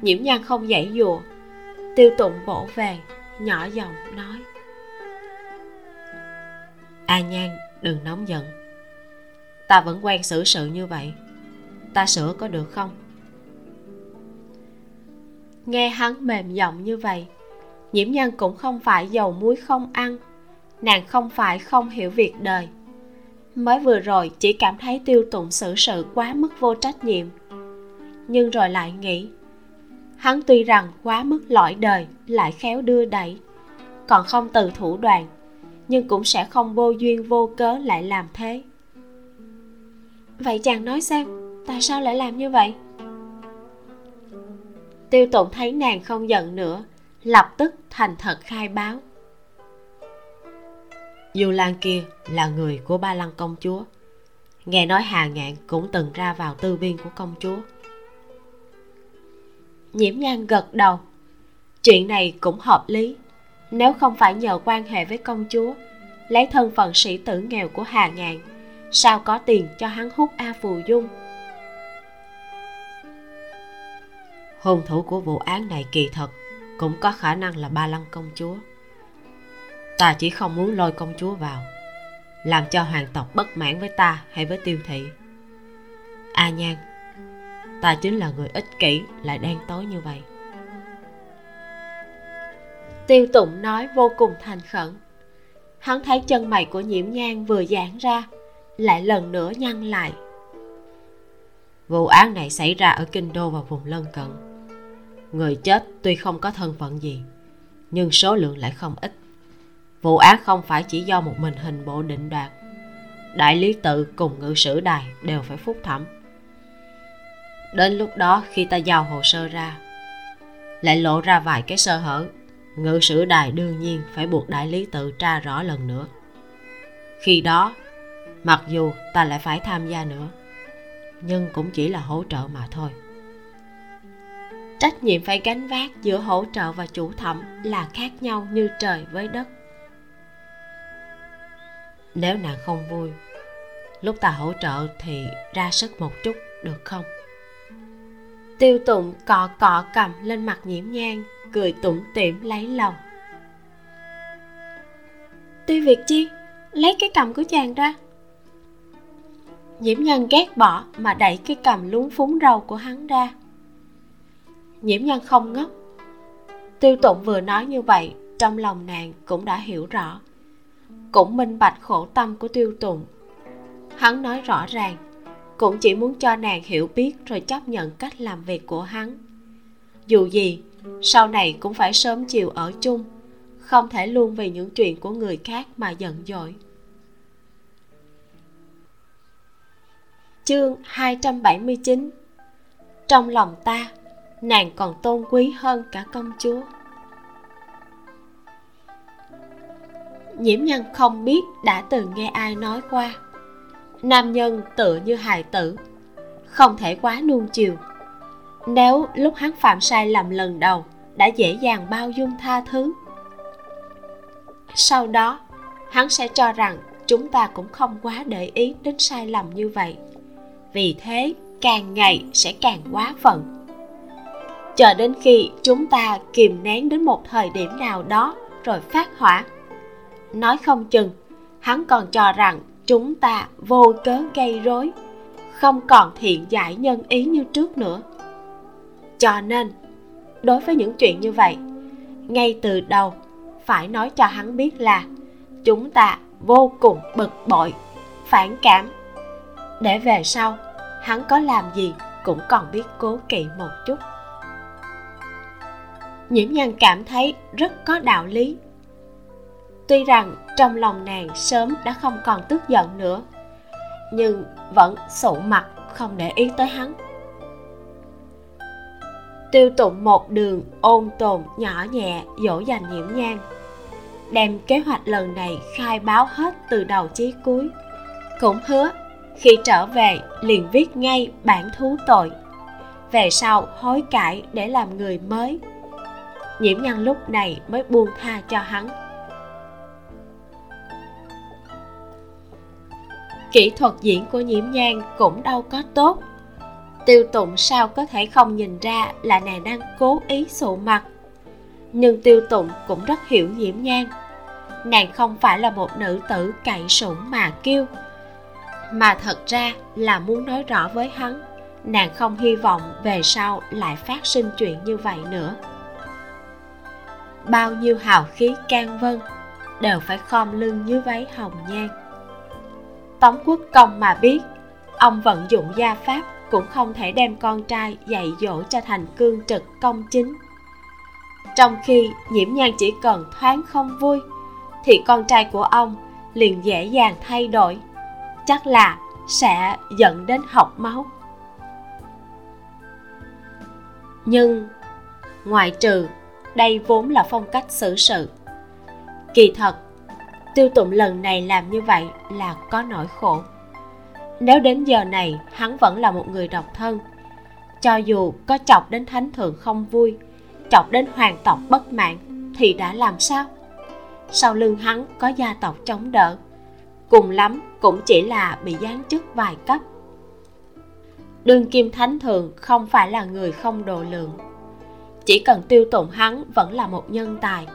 Nhiễm nhan không dãy dùa tiêu tụng bổ về nhỏ giọng nói. A nhan, đừng nóng giận. Ta vẫn quen xử sự như vậy. Ta sửa có được không? Nghe hắn mềm giọng như vậy, nhiễm Nhan cũng không phải dầu muối không ăn. Nàng không phải không hiểu việc đời mới vừa rồi chỉ cảm thấy tiêu tụng xử sự quá mức vô trách nhiệm. Nhưng rồi lại nghĩ, hắn tuy rằng quá mức lõi đời, lại khéo đưa đẩy, còn không từ thủ đoạn, nhưng cũng sẽ không vô duyên vô cớ lại làm thế. Vậy chàng nói xem, tại sao lại làm như vậy? Tiêu tụng thấy nàng không giận nữa, lập tức thành thật khai báo du lan kia là người của ba lăng công chúa, nghe nói hà ngạn cũng từng ra vào tư viên của công chúa. Nhiễm nhan gật đầu, chuyện này cũng hợp lý. Nếu không phải nhờ quan hệ với công chúa, lấy thân phận sĩ tử nghèo của hà ngạn, sao có tiền cho hắn hút a phù dung? Hung thủ của vụ án này kỳ thật cũng có khả năng là ba lăng công chúa ta chỉ không muốn lôi công chúa vào, làm cho hoàng tộc bất mãn với ta hay với tiêu thị. A nhan, ta chính là người ích kỷ lại đen tối như vậy. Tiêu tụng nói vô cùng thành khẩn. Hắn thấy chân mày của nhiễm nhan vừa giãn ra, lại lần nữa nhăn lại. Vụ án này xảy ra ở kinh đô và vùng lân cận. Người chết tuy không có thân phận gì, nhưng số lượng lại không ít vụ án không phải chỉ do một mình hình bộ định đoạt. Đại lý tự cùng ngự sử đài đều phải phúc thẩm. Đến lúc đó khi ta giao hồ sơ ra, lại lộ ra vài cái sơ hở, ngự sử đài đương nhiên phải buộc đại lý tự tra rõ lần nữa. Khi đó, mặc dù ta lại phải tham gia nữa, nhưng cũng chỉ là hỗ trợ mà thôi. Trách nhiệm phải gánh vác giữa hỗ trợ và chủ thẩm là khác nhau như trời với đất nếu nàng không vui, lúc ta hỗ trợ thì ra sức một chút, được không? Tiêu tụng cọ cọ cầm lên mặt nhiễm nhang, cười tủm tỉm lấy lòng. Tiêu việt chi, lấy cái cầm của chàng ra. Nhiễm nhân ghét bỏ mà đẩy cái cầm lúng phúng râu của hắn ra. Nhiễm nhân không ngốc. Tiêu tụng vừa nói như vậy, trong lòng nàng cũng đã hiểu rõ cũng minh bạch khổ tâm của tiêu tụng hắn nói rõ ràng cũng chỉ muốn cho nàng hiểu biết rồi chấp nhận cách làm việc của hắn. Dù gì sau này cũng phải sớm chiều ở chung không thể luôn vì những chuyện của người khác mà giận dỗi. Chương 279 Trong lòng ta, nàng còn tôn quý hơn cả công chúa. Nhiễm nhân không biết đã từng nghe ai nói qua. Nam nhân tựa như hài tử, Không thể quá nuông chiều. Nếu lúc hắn phạm sai lầm lần đầu, Đã dễ dàng bao dung tha thứ. Sau đó, Hắn sẽ cho rằng chúng ta cũng không quá để ý đến sai lầm như vậy. Vì thế, càng ngày sẽ càng quá phận. Chờ đến khi chúng ta kìm nén đến một thời điểm nào đó rồi phát hỏa nói không chừng. Hắn còn cho rằng chúng ta vô cớ gây rối, không còn thiện giải nhân ý như trước nữa. Cho nên, đối với những chuyện như vậy, ngay từ đầu, phải nói cho hắn biết là chúng ta vô cùng bực bội, phản cảm. Để về sau, hắn có làm gì cũng còn biết cố kỵ một chút. Nhiễm nhan cảm thấy rất có đạo lý tuy rằng trong lòng nàng sớm đã không còn tức giận nữa, nhưng vẫn sụ mặt không để ý tới hắn. Tiêu tụng một đường ôn tồn nhỏ nhẹ dỗ dành nhiễm nhang đem kế hoạch lần này khai báo hết từ đầu chí cuối. Cũng hứa, khi trở về liền viết ngay bản thú tội, về sau hối cải để làm người mới. Nhiễm nhân lúc này mới buông tha cho hắn. Kỹ thuật diễn của nhiễm nhan cũng đâu có tốt. Tiêu tụng sao có thể không nhìn ra là nàng đang cố ý sụ mặt. Nhưng tiêu tụng cũng rất hiểu nhiễm nhan. Nàng không phải là một nữ tử cậy sủng mà kêu. Mà thật ra là muốn nói rõ với hắn, nàng không hy vọng về sau lại phát sinh chuyện như vậy nữa. Bao nhiêu hào khí can vân đều phải khom lưng như váy hồng nhan tống quốc công mà biết. Ông vận dụng gia pháp cũng không thể đem con trai dạy dỗ cho thành cương trực công chính. Trong khi nhiễm nhan chỉ cần thoáng không vui, thì con trai của ông liền dễ dàng thay đổi. Chắc là sẽ dẫn đến học máu. Nhưng ngoại trừ, đây vốn là phong cách xử sự. Kỳ thật tiêu tụng lần này làm như vậy là có nỗi khổ. Nếu đến giờ này, hắn vẫn là một người độc thân. Cho dù có chọc đến thánh thượng không vui, chọc đến hoàng tộc bất mãn, thì đã làm sao? Sau lưng hắn có gia tộc chống đỡ, cùng lắm cũng chỉ là bị giáng chức vài cấp. Đương kim thánh thượng không phải là người không độ lượng. Chỉ cần tiêu tụng hắn vẫn là một nhân tài,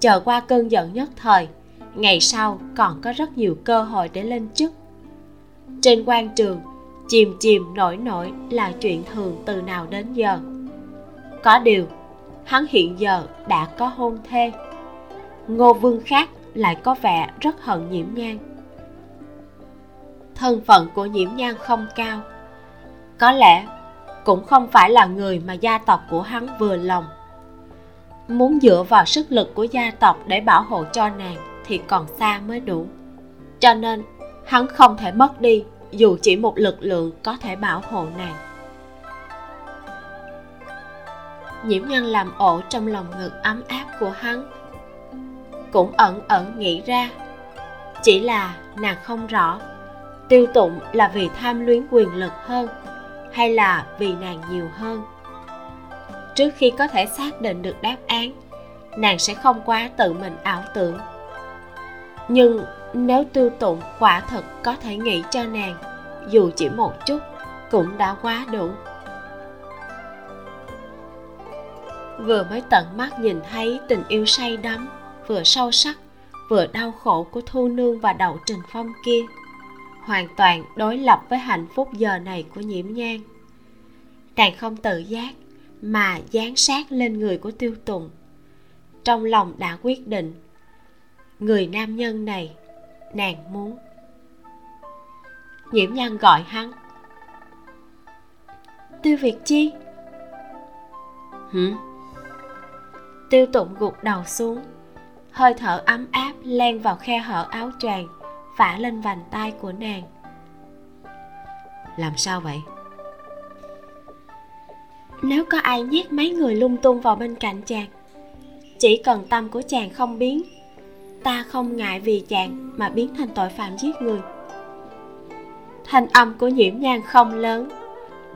chờ qua cơn giận nhất thời ngày sau còn có rất nhiều cơ hội để lên chức. Trên quan trường, chìm chìm nổi nổi là chuyện thường từ nào đến giờ. Có điều, hắn hiện giờ đã có hôn thê. Ngô vương khác lại có vẻ rất hận nhiễm nhan. Thân phận của nhiễm nhan không cao. Có lẽ cũng không phải là người mà gia tộc của hắn vừa lòng. Muốn dựa vào sức lực của gia tộc để bảo hộ cho nàng thì còn xa mới đủ. Cho nên, hắn không thể mất đi, dù chỉ một lực lượng có thể bảo hộ nàng. Nhiễm nhân làm ổ trong lòng ngực ấm áp của hắn. Cũng ẩn ẩn nghĩ ra, chỉ là nàng không rõ, tiêu tụng là vì tham luyến quyền lực hơn, hay là vì nàng nhiều hơn. Trước khi có thể xác định được đáp án, nàng sẽ không quá tự mình ảo tưởng nhưng nếu tiêu tụng quả thật có thể nghĩ cho nàng, dù chỉ một chút, cũng đã quá đủ. Vừa mới tận mắt nhìn thấy tình yêu say đắm, vừa sâu sắc, vừa đau khổ của thu nương và đậu trình phong kia, hoàn toàn đối lập với hạnh phúc giờ này của nhiễm nhang nàng không tự giác, mà dán sát lên người của tiêu tùng trong lòng đã quyết định người nam nhân này nàng muốn. Nhiễm nhan gọi hắn. Tiêu việt chi. Hử? Tiêu tụng gục đầu xuống hơi thở ấm áp len vào khe hở áo choàng phả lên vành tay của nàng. Làm sao vậy? Nếu có ai nhét mấy người lung tung vào bên cạnh chàng chỉ cần tâm của chàng không biến ta không ngại vì chàng mà biến thành tội phạm giết người. Thanh âm của nhiễm nhan không lớn,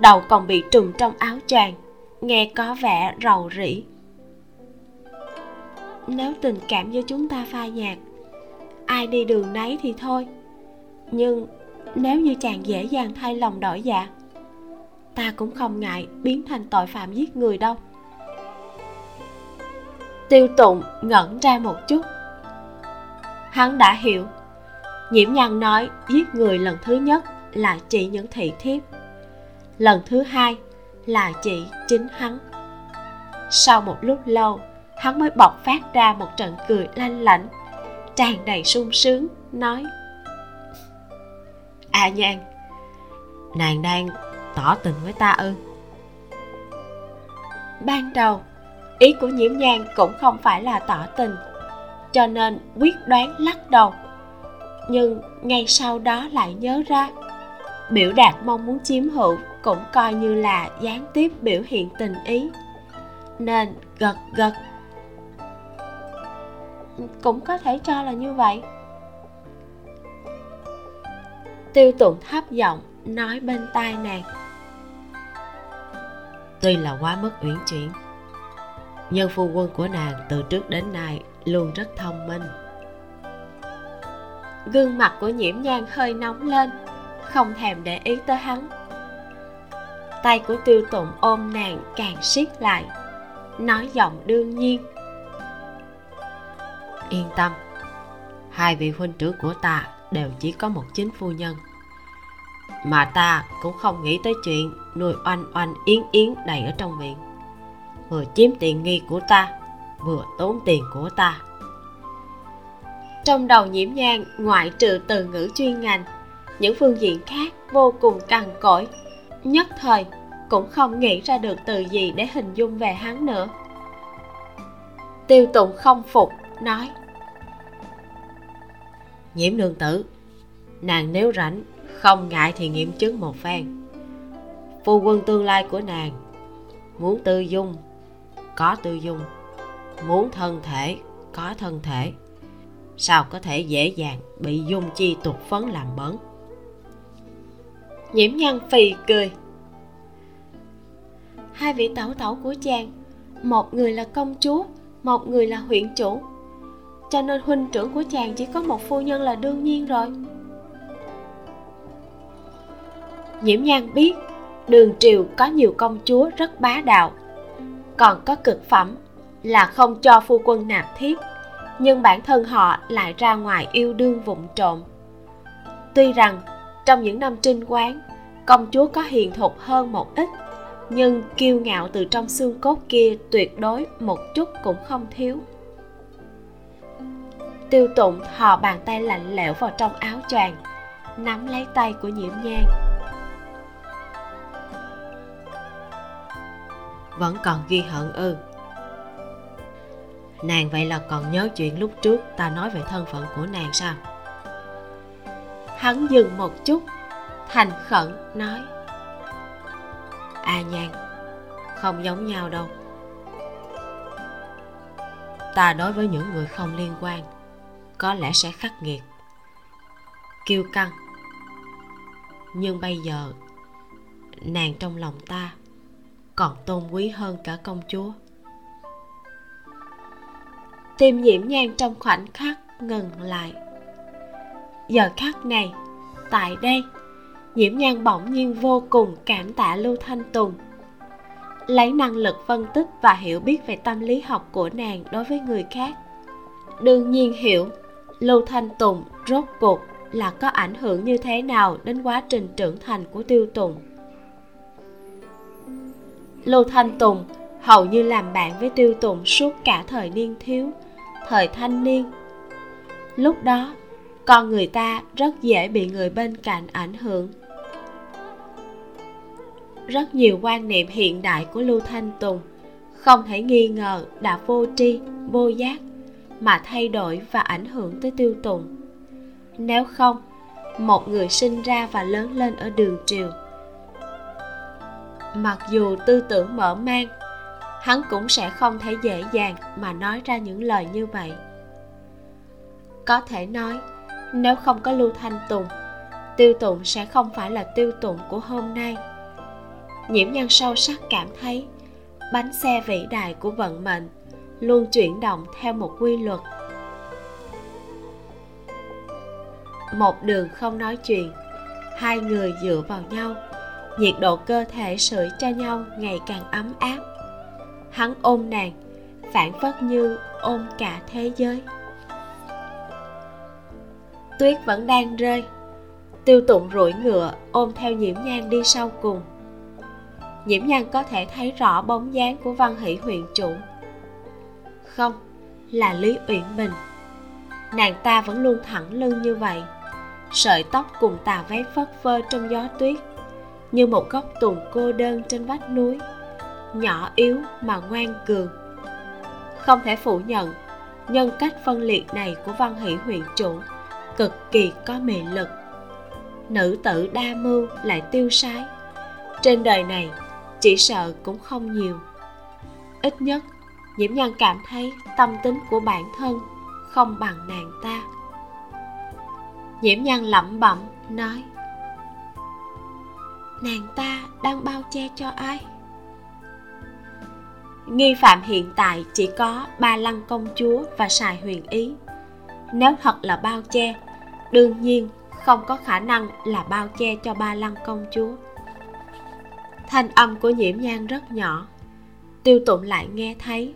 đầu còn bị trùng trong áo choàng, nghe có vẻ rầu rĩ. Nếu tình cảm giữa chúng ta phai nhạt, ai đi đường nấy thì thôi. Nhưng nếu như chàng dễ dàng thay lòng đổi dạ ta cũng không ngại biến thành tội phạm giết người đâu. Tiêu tụng ngẩn ra một chút hắn đã hiểu. Nhiễm nhân nói giết người lần thứ nhất là chỉ những thị thiếp. Lần thứ hai là chỉ chính hắn. Sau một lúc lâu, hắn mới bộc phát ra một trận cười lanh lảnh, tràn đầy sung sướng, nói à nhan, nàng đang tỏ tình với ta ư? Ban đầu, ý của nhiễm nhang cũng không phải là tỏ tình cho nên quyết đoán lắc đầu. Nhưng ngay sau đó lại nhớ ra, biểu đạt mong muốn chiếm hữu cũng coi như là gián tiếp biểu hiện tình ý. Nên gật gật. Cũng có thể cho là như vậy. Tiêu tụng thấp giọng nói bên tai nàng. Tuy là quá mất uyển chuyển, nhưng phu quân của nàng từ trước đến nay luôn rất thông minh. Gương mặt của nhiễm nhan hơi nóng lên, không thèm để ý tới hắn. Tay của tiêu tụng ôm nàng càng siết lại, nói giọng đương nhiên. Yên tâm, hai vị huynh trưởng của ta đều chỉ có một chính phu nhân. Mà ta cũng không nghĩ tới chuyện nuôi oanh oanh yến yến đầy ở trong miệng. Vừa chiếm tiền nghi của ta vừa tốn tiền của ta. Trong đầu nhiễm nhang, ngoại trừ từ ngữ chuyên ngành, những phương diện khác vô cùng cằn cỗi. Nhất thời, cũng không nghĩ ra được từ gì để hình dung về hắn nữa. Tiêu tụng không phục, nói, nhiễm nương tử, nàng nếu rảnh, không ngại thì nghiệm chứng một phen. Phu quân tương lai của nàng muốn tư dung, có tư dung muốn thân thể, có thân thể, sao có thể dễ dàng bị dung chi tục phấn làm bẩn? Nhiễm nhân phì cười. Hai vị tẩu tẩu của chàng, một người là công chúa, một người là huyện chủ. Cho nên huynh trưởng của chàng chỉ có một phu nhân là đương nhiên rồi. Nhiễm nhan biết, đường triều có nhiều công chúa rất bá đạo, còn có cực phẩm là không cho phu quân nạp thiếp, nhưng bản thân họ lại ra ngoài yêu đương vụng trộm. Tuy rằng, trong những năm trinh quán, công chúa có hiền thục hơn một ít, nhưng kiêu ngạo từ trong xương cốt kia tuyệt đối một chút cũng không thiếu. Tiêu tụng thò bàn tay lạnh lẽo vào trong áo choàng, nắm lấy tay của nhiễm nhang. Vẫn còn ghi hận ư? Nàng vậy là còn nhớ chuyện lúc trước ta nói về thân phận của nàng sao? Hắn dừng một chút, thành khẩn nói. A à nhan không giống nhau đâu. Ta đối với những người không liên quan, có lẽ sẽ khắc nghiệt. Kiêu căng. Nhưng bây giờ, nàng trong lòng ta còn tôn quý hơn cả công chúa tim nhiễm nhang trong khoảnh khắc ngừng lại. Giờ khắc này, tại đây, nhiễm nhan bỗng nhiên vô cùng cảm tạ lưu thanh tùng. Lấy năng lực phân tích và hiểu biết về tâm lý học của nàng đối với người khác. Đương nhiên hiểu, lưu thanh tùng rốt cuộc là có ảnh hưởng như thế nào đến quá trình trưởng thành của tiêu tùng. Lưu thanh tùng hầu như làm bạn với tiêu tùng suốt cả thời niên thiếu thời thanh niên. Lúc đó, con người ta rất dễ bị người bên cạnh ảnh hưởng. Rất nhiều quan niệm hiện đại của lưu thanh tùng không thể nghi ngờ đã vô tri, vô giác mà thay đổi và ảnh hưởng tới tiêu tùng. Nếu không, một người sinh ra và lớn lên ở đường triều, mặc dù tư tưởng mở mang hắn cũng sẽ không thể dễ dàng mà nói ra những lời như vậy. Có thể nói, nếu không có lưu thanh tùng, tiêu tụng sẽ không phải là tiêu tụng của hôm nay. Nhiễm nhân sâu sắc cảm thấy, bánh xe vĩ đại của vận mệnh luôn chuyển động theo một quy luật. Một đường không nói chuyện, hai người dựa vào nhau, nhiệt độ cơ thể sưởi cho nhau ngày càng ấm áp hắn ôm nàng, phản phất như ôm cả thế giới. Tuyết vẫn đang rơi. Tiêu tụng rủi ngựa, ôm theo nhiễm nhang đi sau cùng. Nhiễm nhang có thể thấy rõ bóng dáng của văn hỷ huyện chủ. Không, là lý uyển bình. Nàng ta vẫn luôn thẳng lưng như vậy. Sợi tóc cùng tà váy phất phơ trong gió tuyết, như một góc tùng cô đơn trên vách núi nhỏ yếu mà ngoan cường. Không thể phủ nhận, nhân cách phân liệt này của văn hỷ huyện chủ cực kỳ có mị lực. Nữ tử đa mưu lại tiêu sái. Trên đời này, chỉ sợ cũng không nhiều. Ít nhất, nhiễm nhân cảm thấy tâm tính của bản thân không bằng nàng ta. Nhiễm nhân lẩm bẩm nói, nàng ta đang bao che cho ai? Nghi phạm hiện tại chỉ có ba lăng công chúa và sài huyền ý. Nếu thật là bao che, đương nhiên không có khả năng là bao che cho ba lăng công chúa. Thanh âm của nhiễm nhan rất nhỏ. Tiêu tụng lại nghe thấy.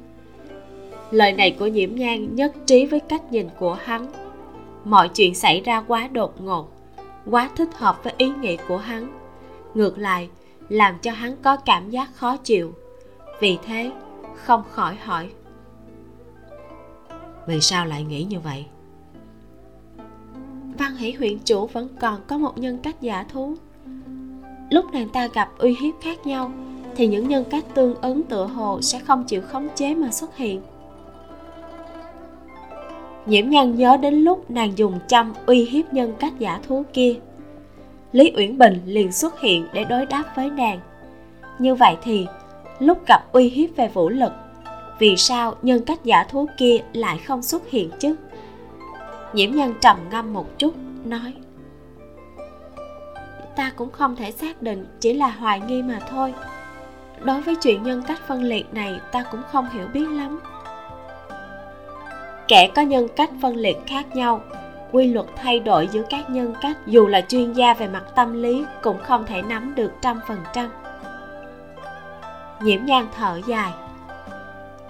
Lời này của nhiễm nhan nhất trí với cách nhìn của hắn. Mọi chuyện xảy ra quá đột ngột, quá thích hợp với ý nghĩ của hắn. Ngược lại, làm cho hắn có cảm giác khó chịu vì thế không khỏi hỏi. Vì sao lại nghĩ như vậy? Văn hỷ huyện chủ vẫn còn có một nhân cách giả thú. Lúc nàng ta gặp uy hiếp khác nhau thì những nhân cách tương ứng tựa hồ sẽ không chịu khống chế mà xuất hiện. Nhiễm nhân nhớ đến lúc nàng dùng châm uy hiếp nhân cách giả thú kia. Lý uyển bình liền xuất hiện để đối đáp với nàng. Như vậy thì lúc gặp uy hiếp về vũ lực. Vì sao nhân cách giả thú kia lại không xuất hiện chứ? Nhiễm nhân trầm ngâm một chút, nói, ta cũng không thể xác định, chỉ là hoài nghi mà thôi. Đối với chuyện nhân cách phân liệt này, ta cũng không hiểu biết lắm. Kẻ có nhân cách phân liệt khác nhau, quy luật thay đổi giữa các nhân cách, dù là chuyên gia về mặt tâm lý, cũng không thể nắm được trăm phần trăm nhiễm nhan thở dài.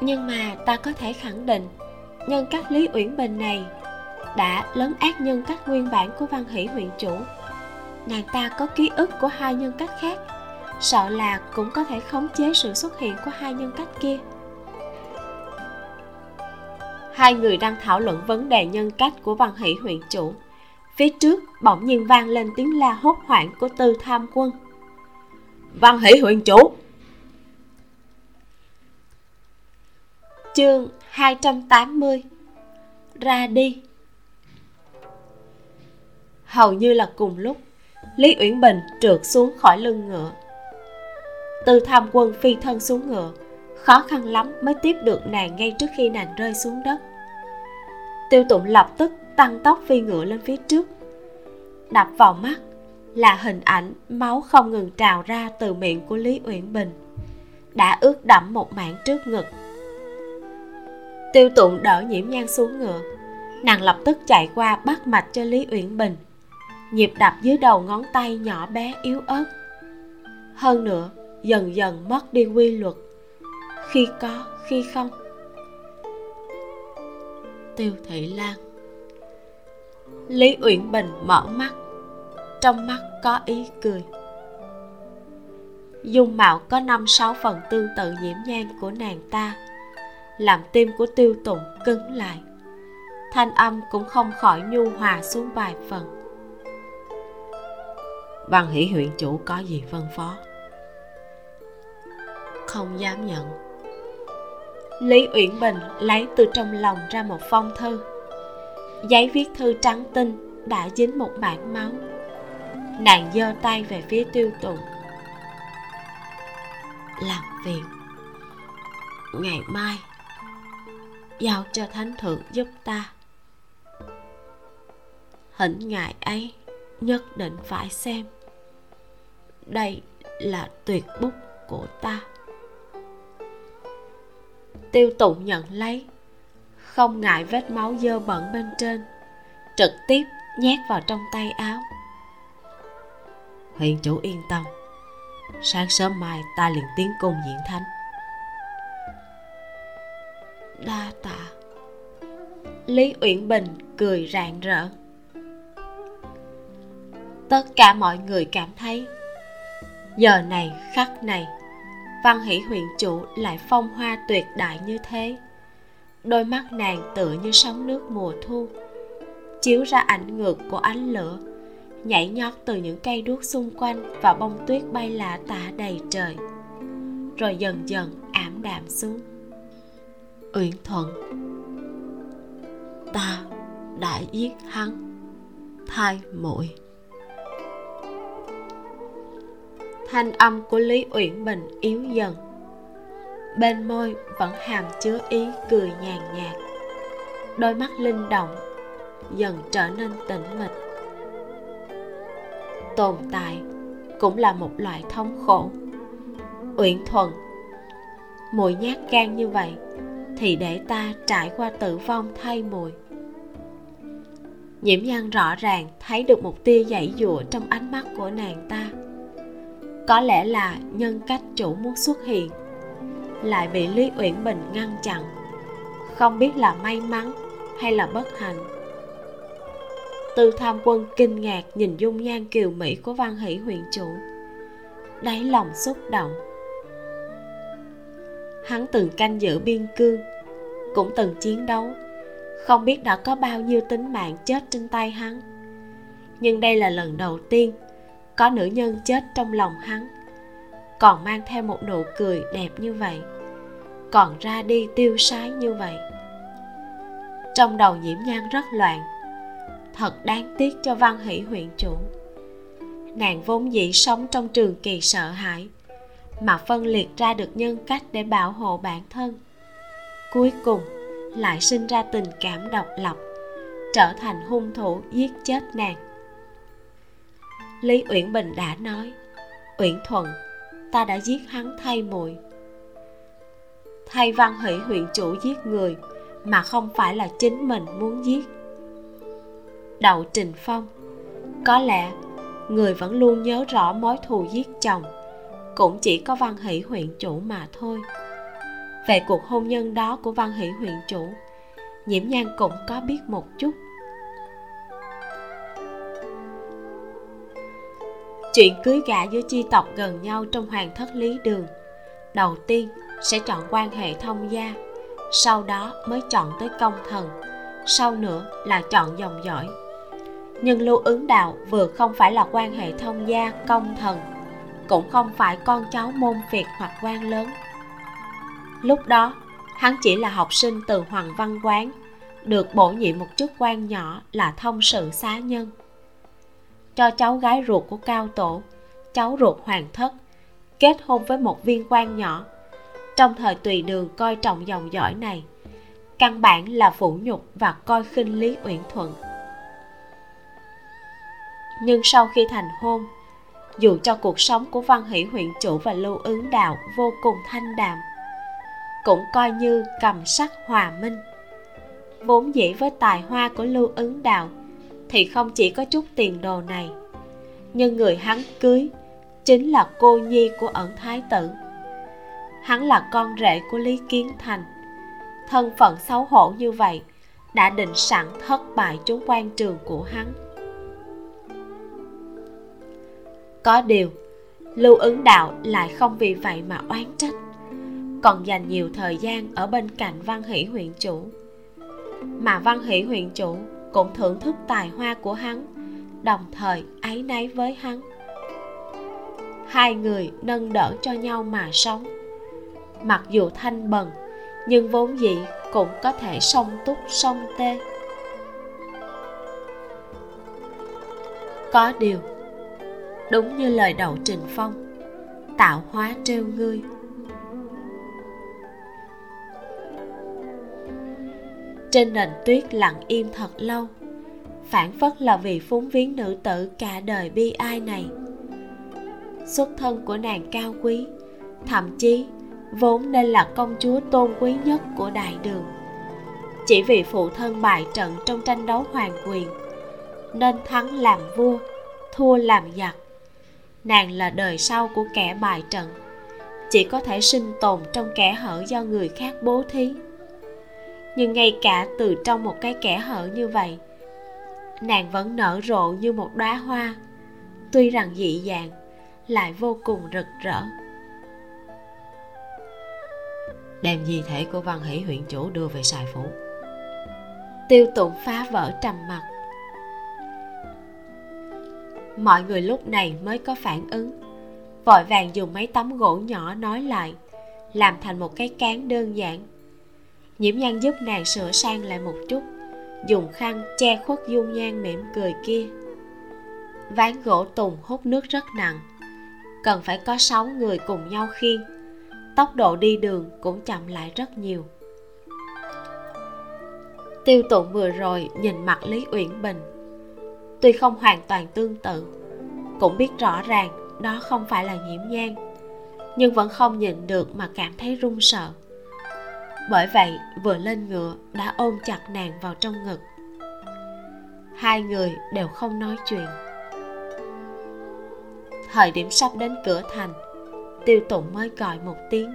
Nhưng mà ta có thể khẳng định, nhân cách lý uyển bình này đã lấn át nhân cách nguyên bản của văn hỷ huyện chủ. Nàng ta có ký ức của hai nhân cách khác, sợ là cũng có thể khống chế sự xuất hiện của hai nhân cách kia. Hai người đang thảo luận vấn đề nhân cách của văn hỷ huyện chủ. Phía trước bỗng nhiên vang lên tiếng la hốt hoảng của tư tham quân. Văn hỷ huyện chủ chương 280 ra đi. Hầu như là cùng lúc, lý uyển bình trượt xuống khỏi lưng ngựa. Từ tham quân phi thân xuống ngựa, khó khăn lắm mới tiếp được nàng ngay trước khi nàng rơi xuống đất. Tiêu tụng lập tức tăng tốc phi ngựa lên phía trước. Đập vào mắt là hình ảnh máu không ngừng trào ra từ miệng của lý uyển bình, đã ướt đẫm một mảng trước ngực tiêu tụng đỡ nhiễm nhan xuống ngựa. Nàng lập tức chạy qua bắt mạch cho lý uyển bình. Nhịp đập dưới đầu ngón tay nhỏ bé yếu ớt. Hơn nữa, dần dần mất đi quy luật. Khi có, khi không. Tiêu thị lan. Lý uyển bình mở mắt. Trong mắt có ý cười. Dung mạo có năm sáu phần tương tự nhiễm nhan của nàng ta làm tim của tiêu tụng cứng lại. Thanh âm cũng không khỏi nhu hòa xuống vài phần. Văn hỷ huyện chủ có gì phân phó? Không dám nhận. Lý uyển bình lấy từ trong lòng ra một phong thư. Giấy viết thư trắng tinh đã dính một mảng máu. Nàng giơ tay về phía tiêu tụng làm việc. Ngày mai giao cho thánh thượng giúp ta. Hỉnh ngài ấy nhất định phải xem. Đây là tuyệt bút của ta. Tiêu tụng nhận lấy. Không ngại vết máu dơ bẩn bên trên. Trực tiếp nhét vào trong tay áo. Huyền chủ yên tâm. Sáng sớm mai ta liền tiến cung diễn thánh đa tạ. Lý uyển bình cười rạng rỡ. Tất cả mọi người cảm thấy, giờ này, khắc này, văn hỷ huyện chủ lại phong hoa tuyệt đại như thế. Đôi mắt nàng tựa như sóng nước mùa thu, chiếu ra ảnh ngược của ánh lửa, nhảy nhót từ những cây đuốc xung quanh và bông tuyết bay lả tả đầy trời, rồi dần dần ảm đạm xuống uyển thuận. Ta đã giết hắn. Thai muội. Thanh âm của lý uyển bình yếu dần. Bên môi vẫn hàm chứa ý cười nhàn nhạt. Đôi mắt linh động, dần trở nên tĩnh mịch. Tồn tại cũng là một loại thống khổ. Uyển thuận mũi nhát gan như vậy thì để ta trải qua tử vong thay mùi. Nhiễm nhan rõ ràng thấy được một tia dãy dụa trong ánh mắt của nàng ta. Có lẽ là nhân cách chủ muốn xuất hiện, lại bị lý uyển bình ngăn chặn, không biết là may mắn hay là bất hạnh. Tư tham quân kinh ngạc nhìn dung nhan kiều mỹ của văn hỷ huyện chủ, đáy lòng xúc động hắn từng canh giữ biên cương, cũng từng chiến đấu. Không biết đã có bao nhiêu tính mạng chết trên tay hắn. Nhưng đây là lần đầu tiên có nữ nhân chết trong lòng hắn. Còn mang theo một nụ cười đẹp như vậy, còn ra đi tiêu sái như vậy. Trong đầu nhiễm nhan rất loạn. Thật đáng tiếc cho văn hỷ huyện chủ. Nàng vốn dĩ sống trong trường kỳ sợ hãi mà phân liệt ra được nhân cách để bảo hộ bản thân. Cuối cùng, lại sinh ra tình cảm độc lập, trở thành hung thủ giết chết nàng. Lý uyển bình đã nói, uyển thuận, ta đã giết hắn thay muội. Thay văn hỷ huyện chủ giết người mà không phải là chính mình muốn giết. Đậu trình phong, có lẽ người vẫn luôn nhớ rõ mối thù giết chồng cũng chỉ có văn hỷ huyện chủ mà thôi. Về cuộc hôn nhân đó của văn hỷ huyện chủ, nhiễm nhan cũng có biết một chút. Chuyện cưới gả giữa chi tộc gần nhau trong hoàng thất lý đường, đầu tiên sẽ chọn quan hệ thông gia, sau đó mới chọn tới công thần, sau nữa là chọn dòng dõi. Nhưng lưu ứng đạo vừa không phải là quan hệ thông gia, công thần cũng không phải con cháu môn việt hoặc quan lớn. Lúc đó, hắn chỉ là học sinh từ hoàng văn quán, được bổ nhiệm một chức quan nhỏ là thông sự xá nhân. Cho cháu gái ruột của cao tổ, cháu ruột hoàng thất, kết hôn với một viên quan nhỏ. Trong thời tùy đường coi trọng dòng dõi này, căn bản là phủ nhục và coi khinh lý uyển thuận. Nhưng sau khi thành hôn dù cho cuộc sống của văn hỷ huyện chủ và lưu ứng đạo vô cùng thanh đạm, cũng coi như cầm sắc hòa minh. Vốn dĩ với tài hoa của lưu ứng đạo thì không chỉ có chút tiền đồ này, nhưng người hắn cưới chính là cô nhi của ẩn thái tử. Hắn là con rể của lý kiến thành. Thân phận xấu hổ như vậy đã định sẵn thất bại chốn quan trường của hắn. Có điều, lưu ứng đạo lại không vì vậy mà oán trách, còn dành nhiều thời gian ở bên cạnh văn hỷ huyện chủ. Mà văn hỷ huyện chủ cũng thưởng thức tài hoa của hắn, đồng thời áy náy với hắn. Hai người nâng đỡ cho nhau mà sống. Mặc dù thanh bần, nhưng vốn dĩ cũng có thể song túc, song tê. Có điều đúng như lời đậu trình phong. Tạo hóa trêu ngươi. Trên nền tuyết lặng im thật lâu phản phất là vì phúng viếng nữ tử cả đời bi ai này. Xuất thân của nàng cao quý, thậm chí vốn nên là công chúa tôn quý nhất của đại đường. Chỉ vì phụ thân bại trận trong tranh đấu hoàng quyền, nên thắng làm vua, thua làm giặc nàng là đời sau của kẻ bại trận. Chỉ có thể sinh tồn trong kẻ hở do người khác bố thí. Nhưng ngay cả từ trong một cái kẻ hở như vậy nàng vẫn nở rộ như một đóa hoa. Tuy rằng dị dạng lại vô cùng rực rỡ. Đem di thể của văn hỷ huyện chủ đưa về sài phủ. Tiêu tụng phá vỡ trầm mặc mọi người lúc này mới có phản ứng. Vội vàng dùng mấy tấm gỗ nhỏ nói lại, làm thành một cái cán đơn giản. Nhiễm nhan giúp nàng sửa sang lại một chút, dùng khăn che khuất dung nhan mỉm cười kia. Ván gỗ tùng hút nước rất nặng, cần phải có sáu người cùng nhau khiêng. Tốc độ đi đường cũng chậm lại rất nhiều. Tiêu tụng vừa rồi nhìn mặt lý uyển bình tuy không hoàn toàn tương tự, cũng biết rõ ràng đó không phải là nhiễm nhang nhưng vẫn không nhịn được mà cảm thấy run sợ. Bởi vậy, vừa lên ngựa đã ôm chặt nàng vào trong ngực. Hai người đều không nói chuyện. Thời điểm sắp đến cửa thành, tiêu tụng mới gọi một tiếng.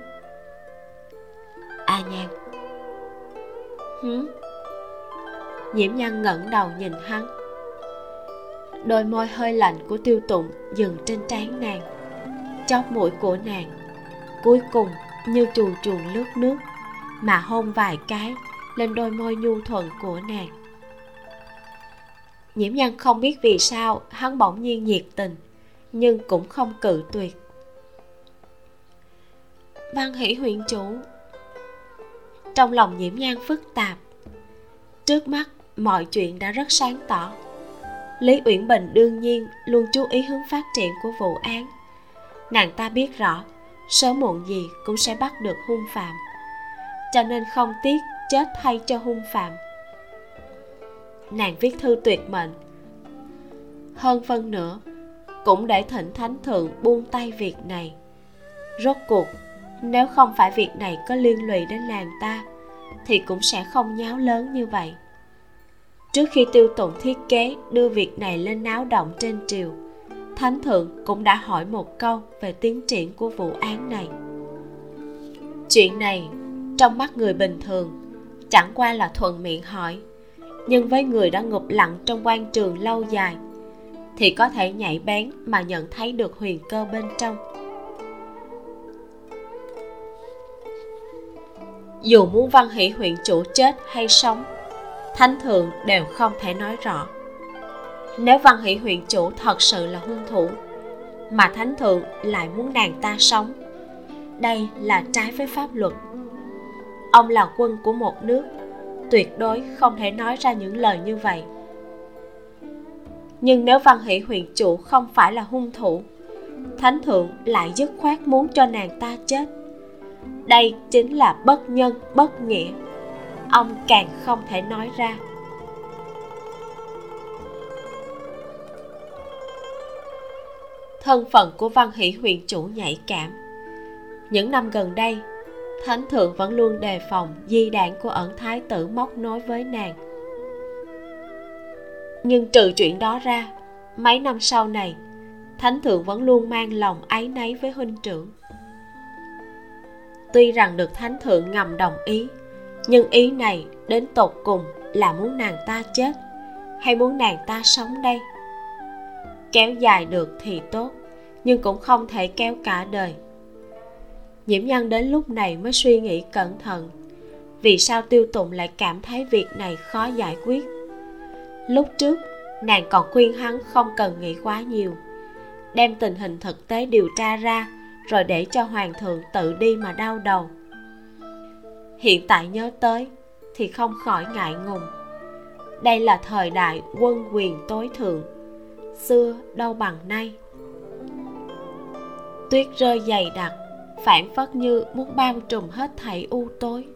A nhan. Hứ nhiễm nhan ngẩng đầu nhìn hắn đôi môi hơi lạnh của tiêu tụng dừng trên trán nàng. Chóp mũi của nàng. Cuối cùng, như chuồn chuồn lướt nước, mà hôn vài cái lên đôi môi nhu thuận của nàng. Nhiễm nhân không biết vì sao hắn bỗng nhiên nhiệt tình, nhưng cũng không cự tuyệt. Văn hỷ huyện chủ. Trong lòng nhiễm nhan phức tạp, trước mắt mọi chuyện đã rất sáng tỏ lý uyển bình đương nhiên luôn chú ý hướng phát triển của vụ án. Nàng ta biết rõ, sớm muộn gì cũng sẽ bắt được hung phạm, cho nên không tiếc chết thay cho hung phạm. Nàng viết thư tuyệt mệnh. Hơn phân nữa cũng để thỉnh thánh thượng buông tay việc này. Rốt cuộc, nếu không phải việc này có liên lụy đến nàng ta, thì cũng sẽ không nháo lớn như vậy trước khi tiêu tụng thiết kế, đưa việc này lên náo động trên triều, thánh thượng cũng đã hỏi một câu về tiến triển của vụ án này. Chuyện này, trong mắt người bình thường, chẳng qua là thuận miệng hỏi, nhưng với người đã ngục lặng trong quan trường lâu dài, thì có thể nhạy bén mà nhận thấy được huyền cơ bên trong. Dù muốn văn hỷ huyện chủ chết hay sống thánh thượng đều không thể nói rõ. Nếu văn hỷ huyện chủ thật sự là hung thủ, mà thánh thượng lại muốn nàng ta sống, đây là trái với pháp luật. Ông là quân của một nước, tuyệt đối không thể nói ra những lời như vậy. Nhưng nếu văn hỷ huyện chủ không phải là hung thủ, thánh thượng lại dứt khoát muốn cho nàng ta chết. Đây chính là bất nhân, bất nghĩa ông càng không thể nói ra. Thân phận của văn hỷ huyện chủ nhạy cảm. Những năm gần đây, thánh thượng vẫn luôn đề phòng di đạn của ẩn thái tử móc nối với nàng. Nhưng trừ chuyện đó ra, mấy năm sau này, thánh thượng vẫn luôn mang lòng áy náy với huynh trưởng. Tuy rằng được thánh thượng ngầm đồng ý nhưng ý này đến tột cùng là muốn nàng ta chết hay muốn nàng ta sống đây? Kéo dài được thì tốt, nhưng cũng không thể kéo cả đời. Nhiễm nhân đến lúc này mới suy nghĩ cẩn thận, vì sao tiêu tụng lại cảm thấy việc này khó giải quyết? Lúc trước, nàng còn khuyên hắn không cần nghĩ quá nhiều, đem tình hình thực tế điều tra ra rồi để cho hoàng thượng tự đi mà đau đầu hiện tại nhớ tới thì không khỏi ngại ngùng. Đây là thời đại quân quyền tối thượng, xưa đâu bằng nay. Tuyết rơi dày đặc phản phất như muốn bao trùm hết thảy u tối.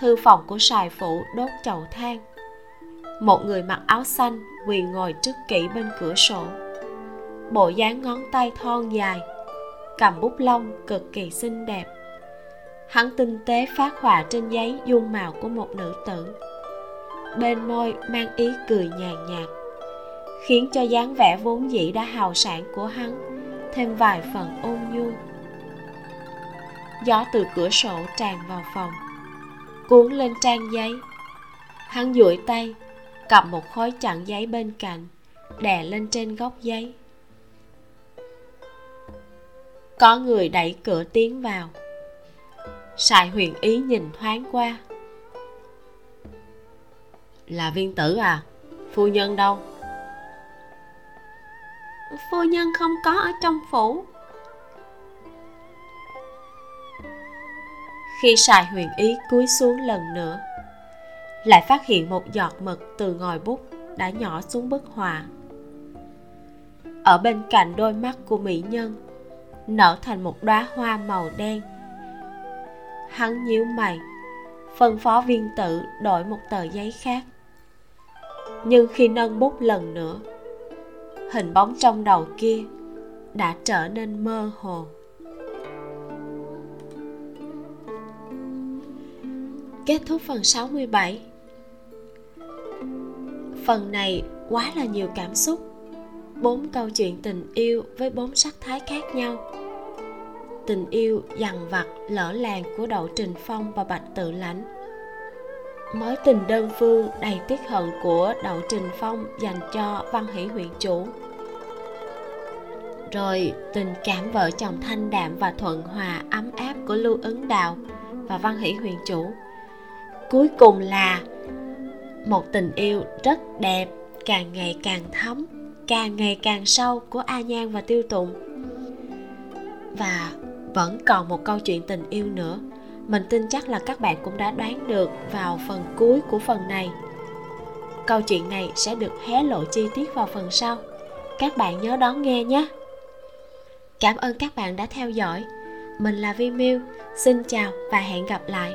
Thư phòng của sài phụ đốt chậu than. Một người mặc áo xanh quỳ ngồi trước kỹ bên cửa sổ. Bộ dáng ngón tay thon dài, cầm bút lông cực kỳ xinh đẹp hắn tinh tế phát họa trên giấy dung mạo của một nữ tử. Bên môi mang ý cười nhàn nhạt, khiến cho dáng vẻ vốn dĩ đã hào sản của hắn thêm vài phần ôn nhu. Gió từ cửa sổ tràn vào phòng, cuốn lên trang giấy. Hắn duỗi tay, cầm một khối chặn giấy bên cạnh, đè lên trên góc giấy. Có người đẩy cửa tiến vào sài huyền ý nhìn thoáng qua. Là viên tử à? Phu nhân đâu? Phu nhân không có ở trong phủ. Khi sài huyền ý cúi xuống lần nữa lại phát hiện một giọt mực từ ngòi bút đã nhỏ xuống bức họa. Ở bên cạnh đôi mắt của mỹ nhân nở thành một đóa hoa màu đen hắn nhíu mày. Phân phó viên tự đổi một tờ giấy khác. Nhưng khi nâng bút lần nữa, hình bóng trong đầu kia đã trở nên mơ hồ. Kết thúc phần 67 Phần này quá là nhiều cảm xúc. Bốn câu chuyện tình yêu với bốn sắc thái khác nhau. Tình yêu dằn vặt, lỡ làng của Đậu Trình Phong và Bạch Tự Lãnh. Mối tình đơn phương đầy tiếc hận của Đậu Trình Phong dành cho Văn Hỷ huyện chủ. Rồi tình cảm vợ chồng thanh đạm và thuận hòa, ấm áp của Lưu Ứng Đạo và Văn Hỷ huyện chủ. Cuối cùng là một tình yêu rất đẹp, càng ngày càng thấm, càng ngày càng sâu của a nhan và tiêu tụng và vẫn còn một câu chuyện tình yêu nữa. Mình tin chắc là các bạn cũng đã đoán được vào phần cuối của phần này. Câu chuyện này sẽ được hé lộ chi tiết vào phần sau. Các bạn nhớ đón nghe nhé. Cảm ơn các bạn đã theo dõi. Mình là vi miu. Xin chào và hẹn gặp lại.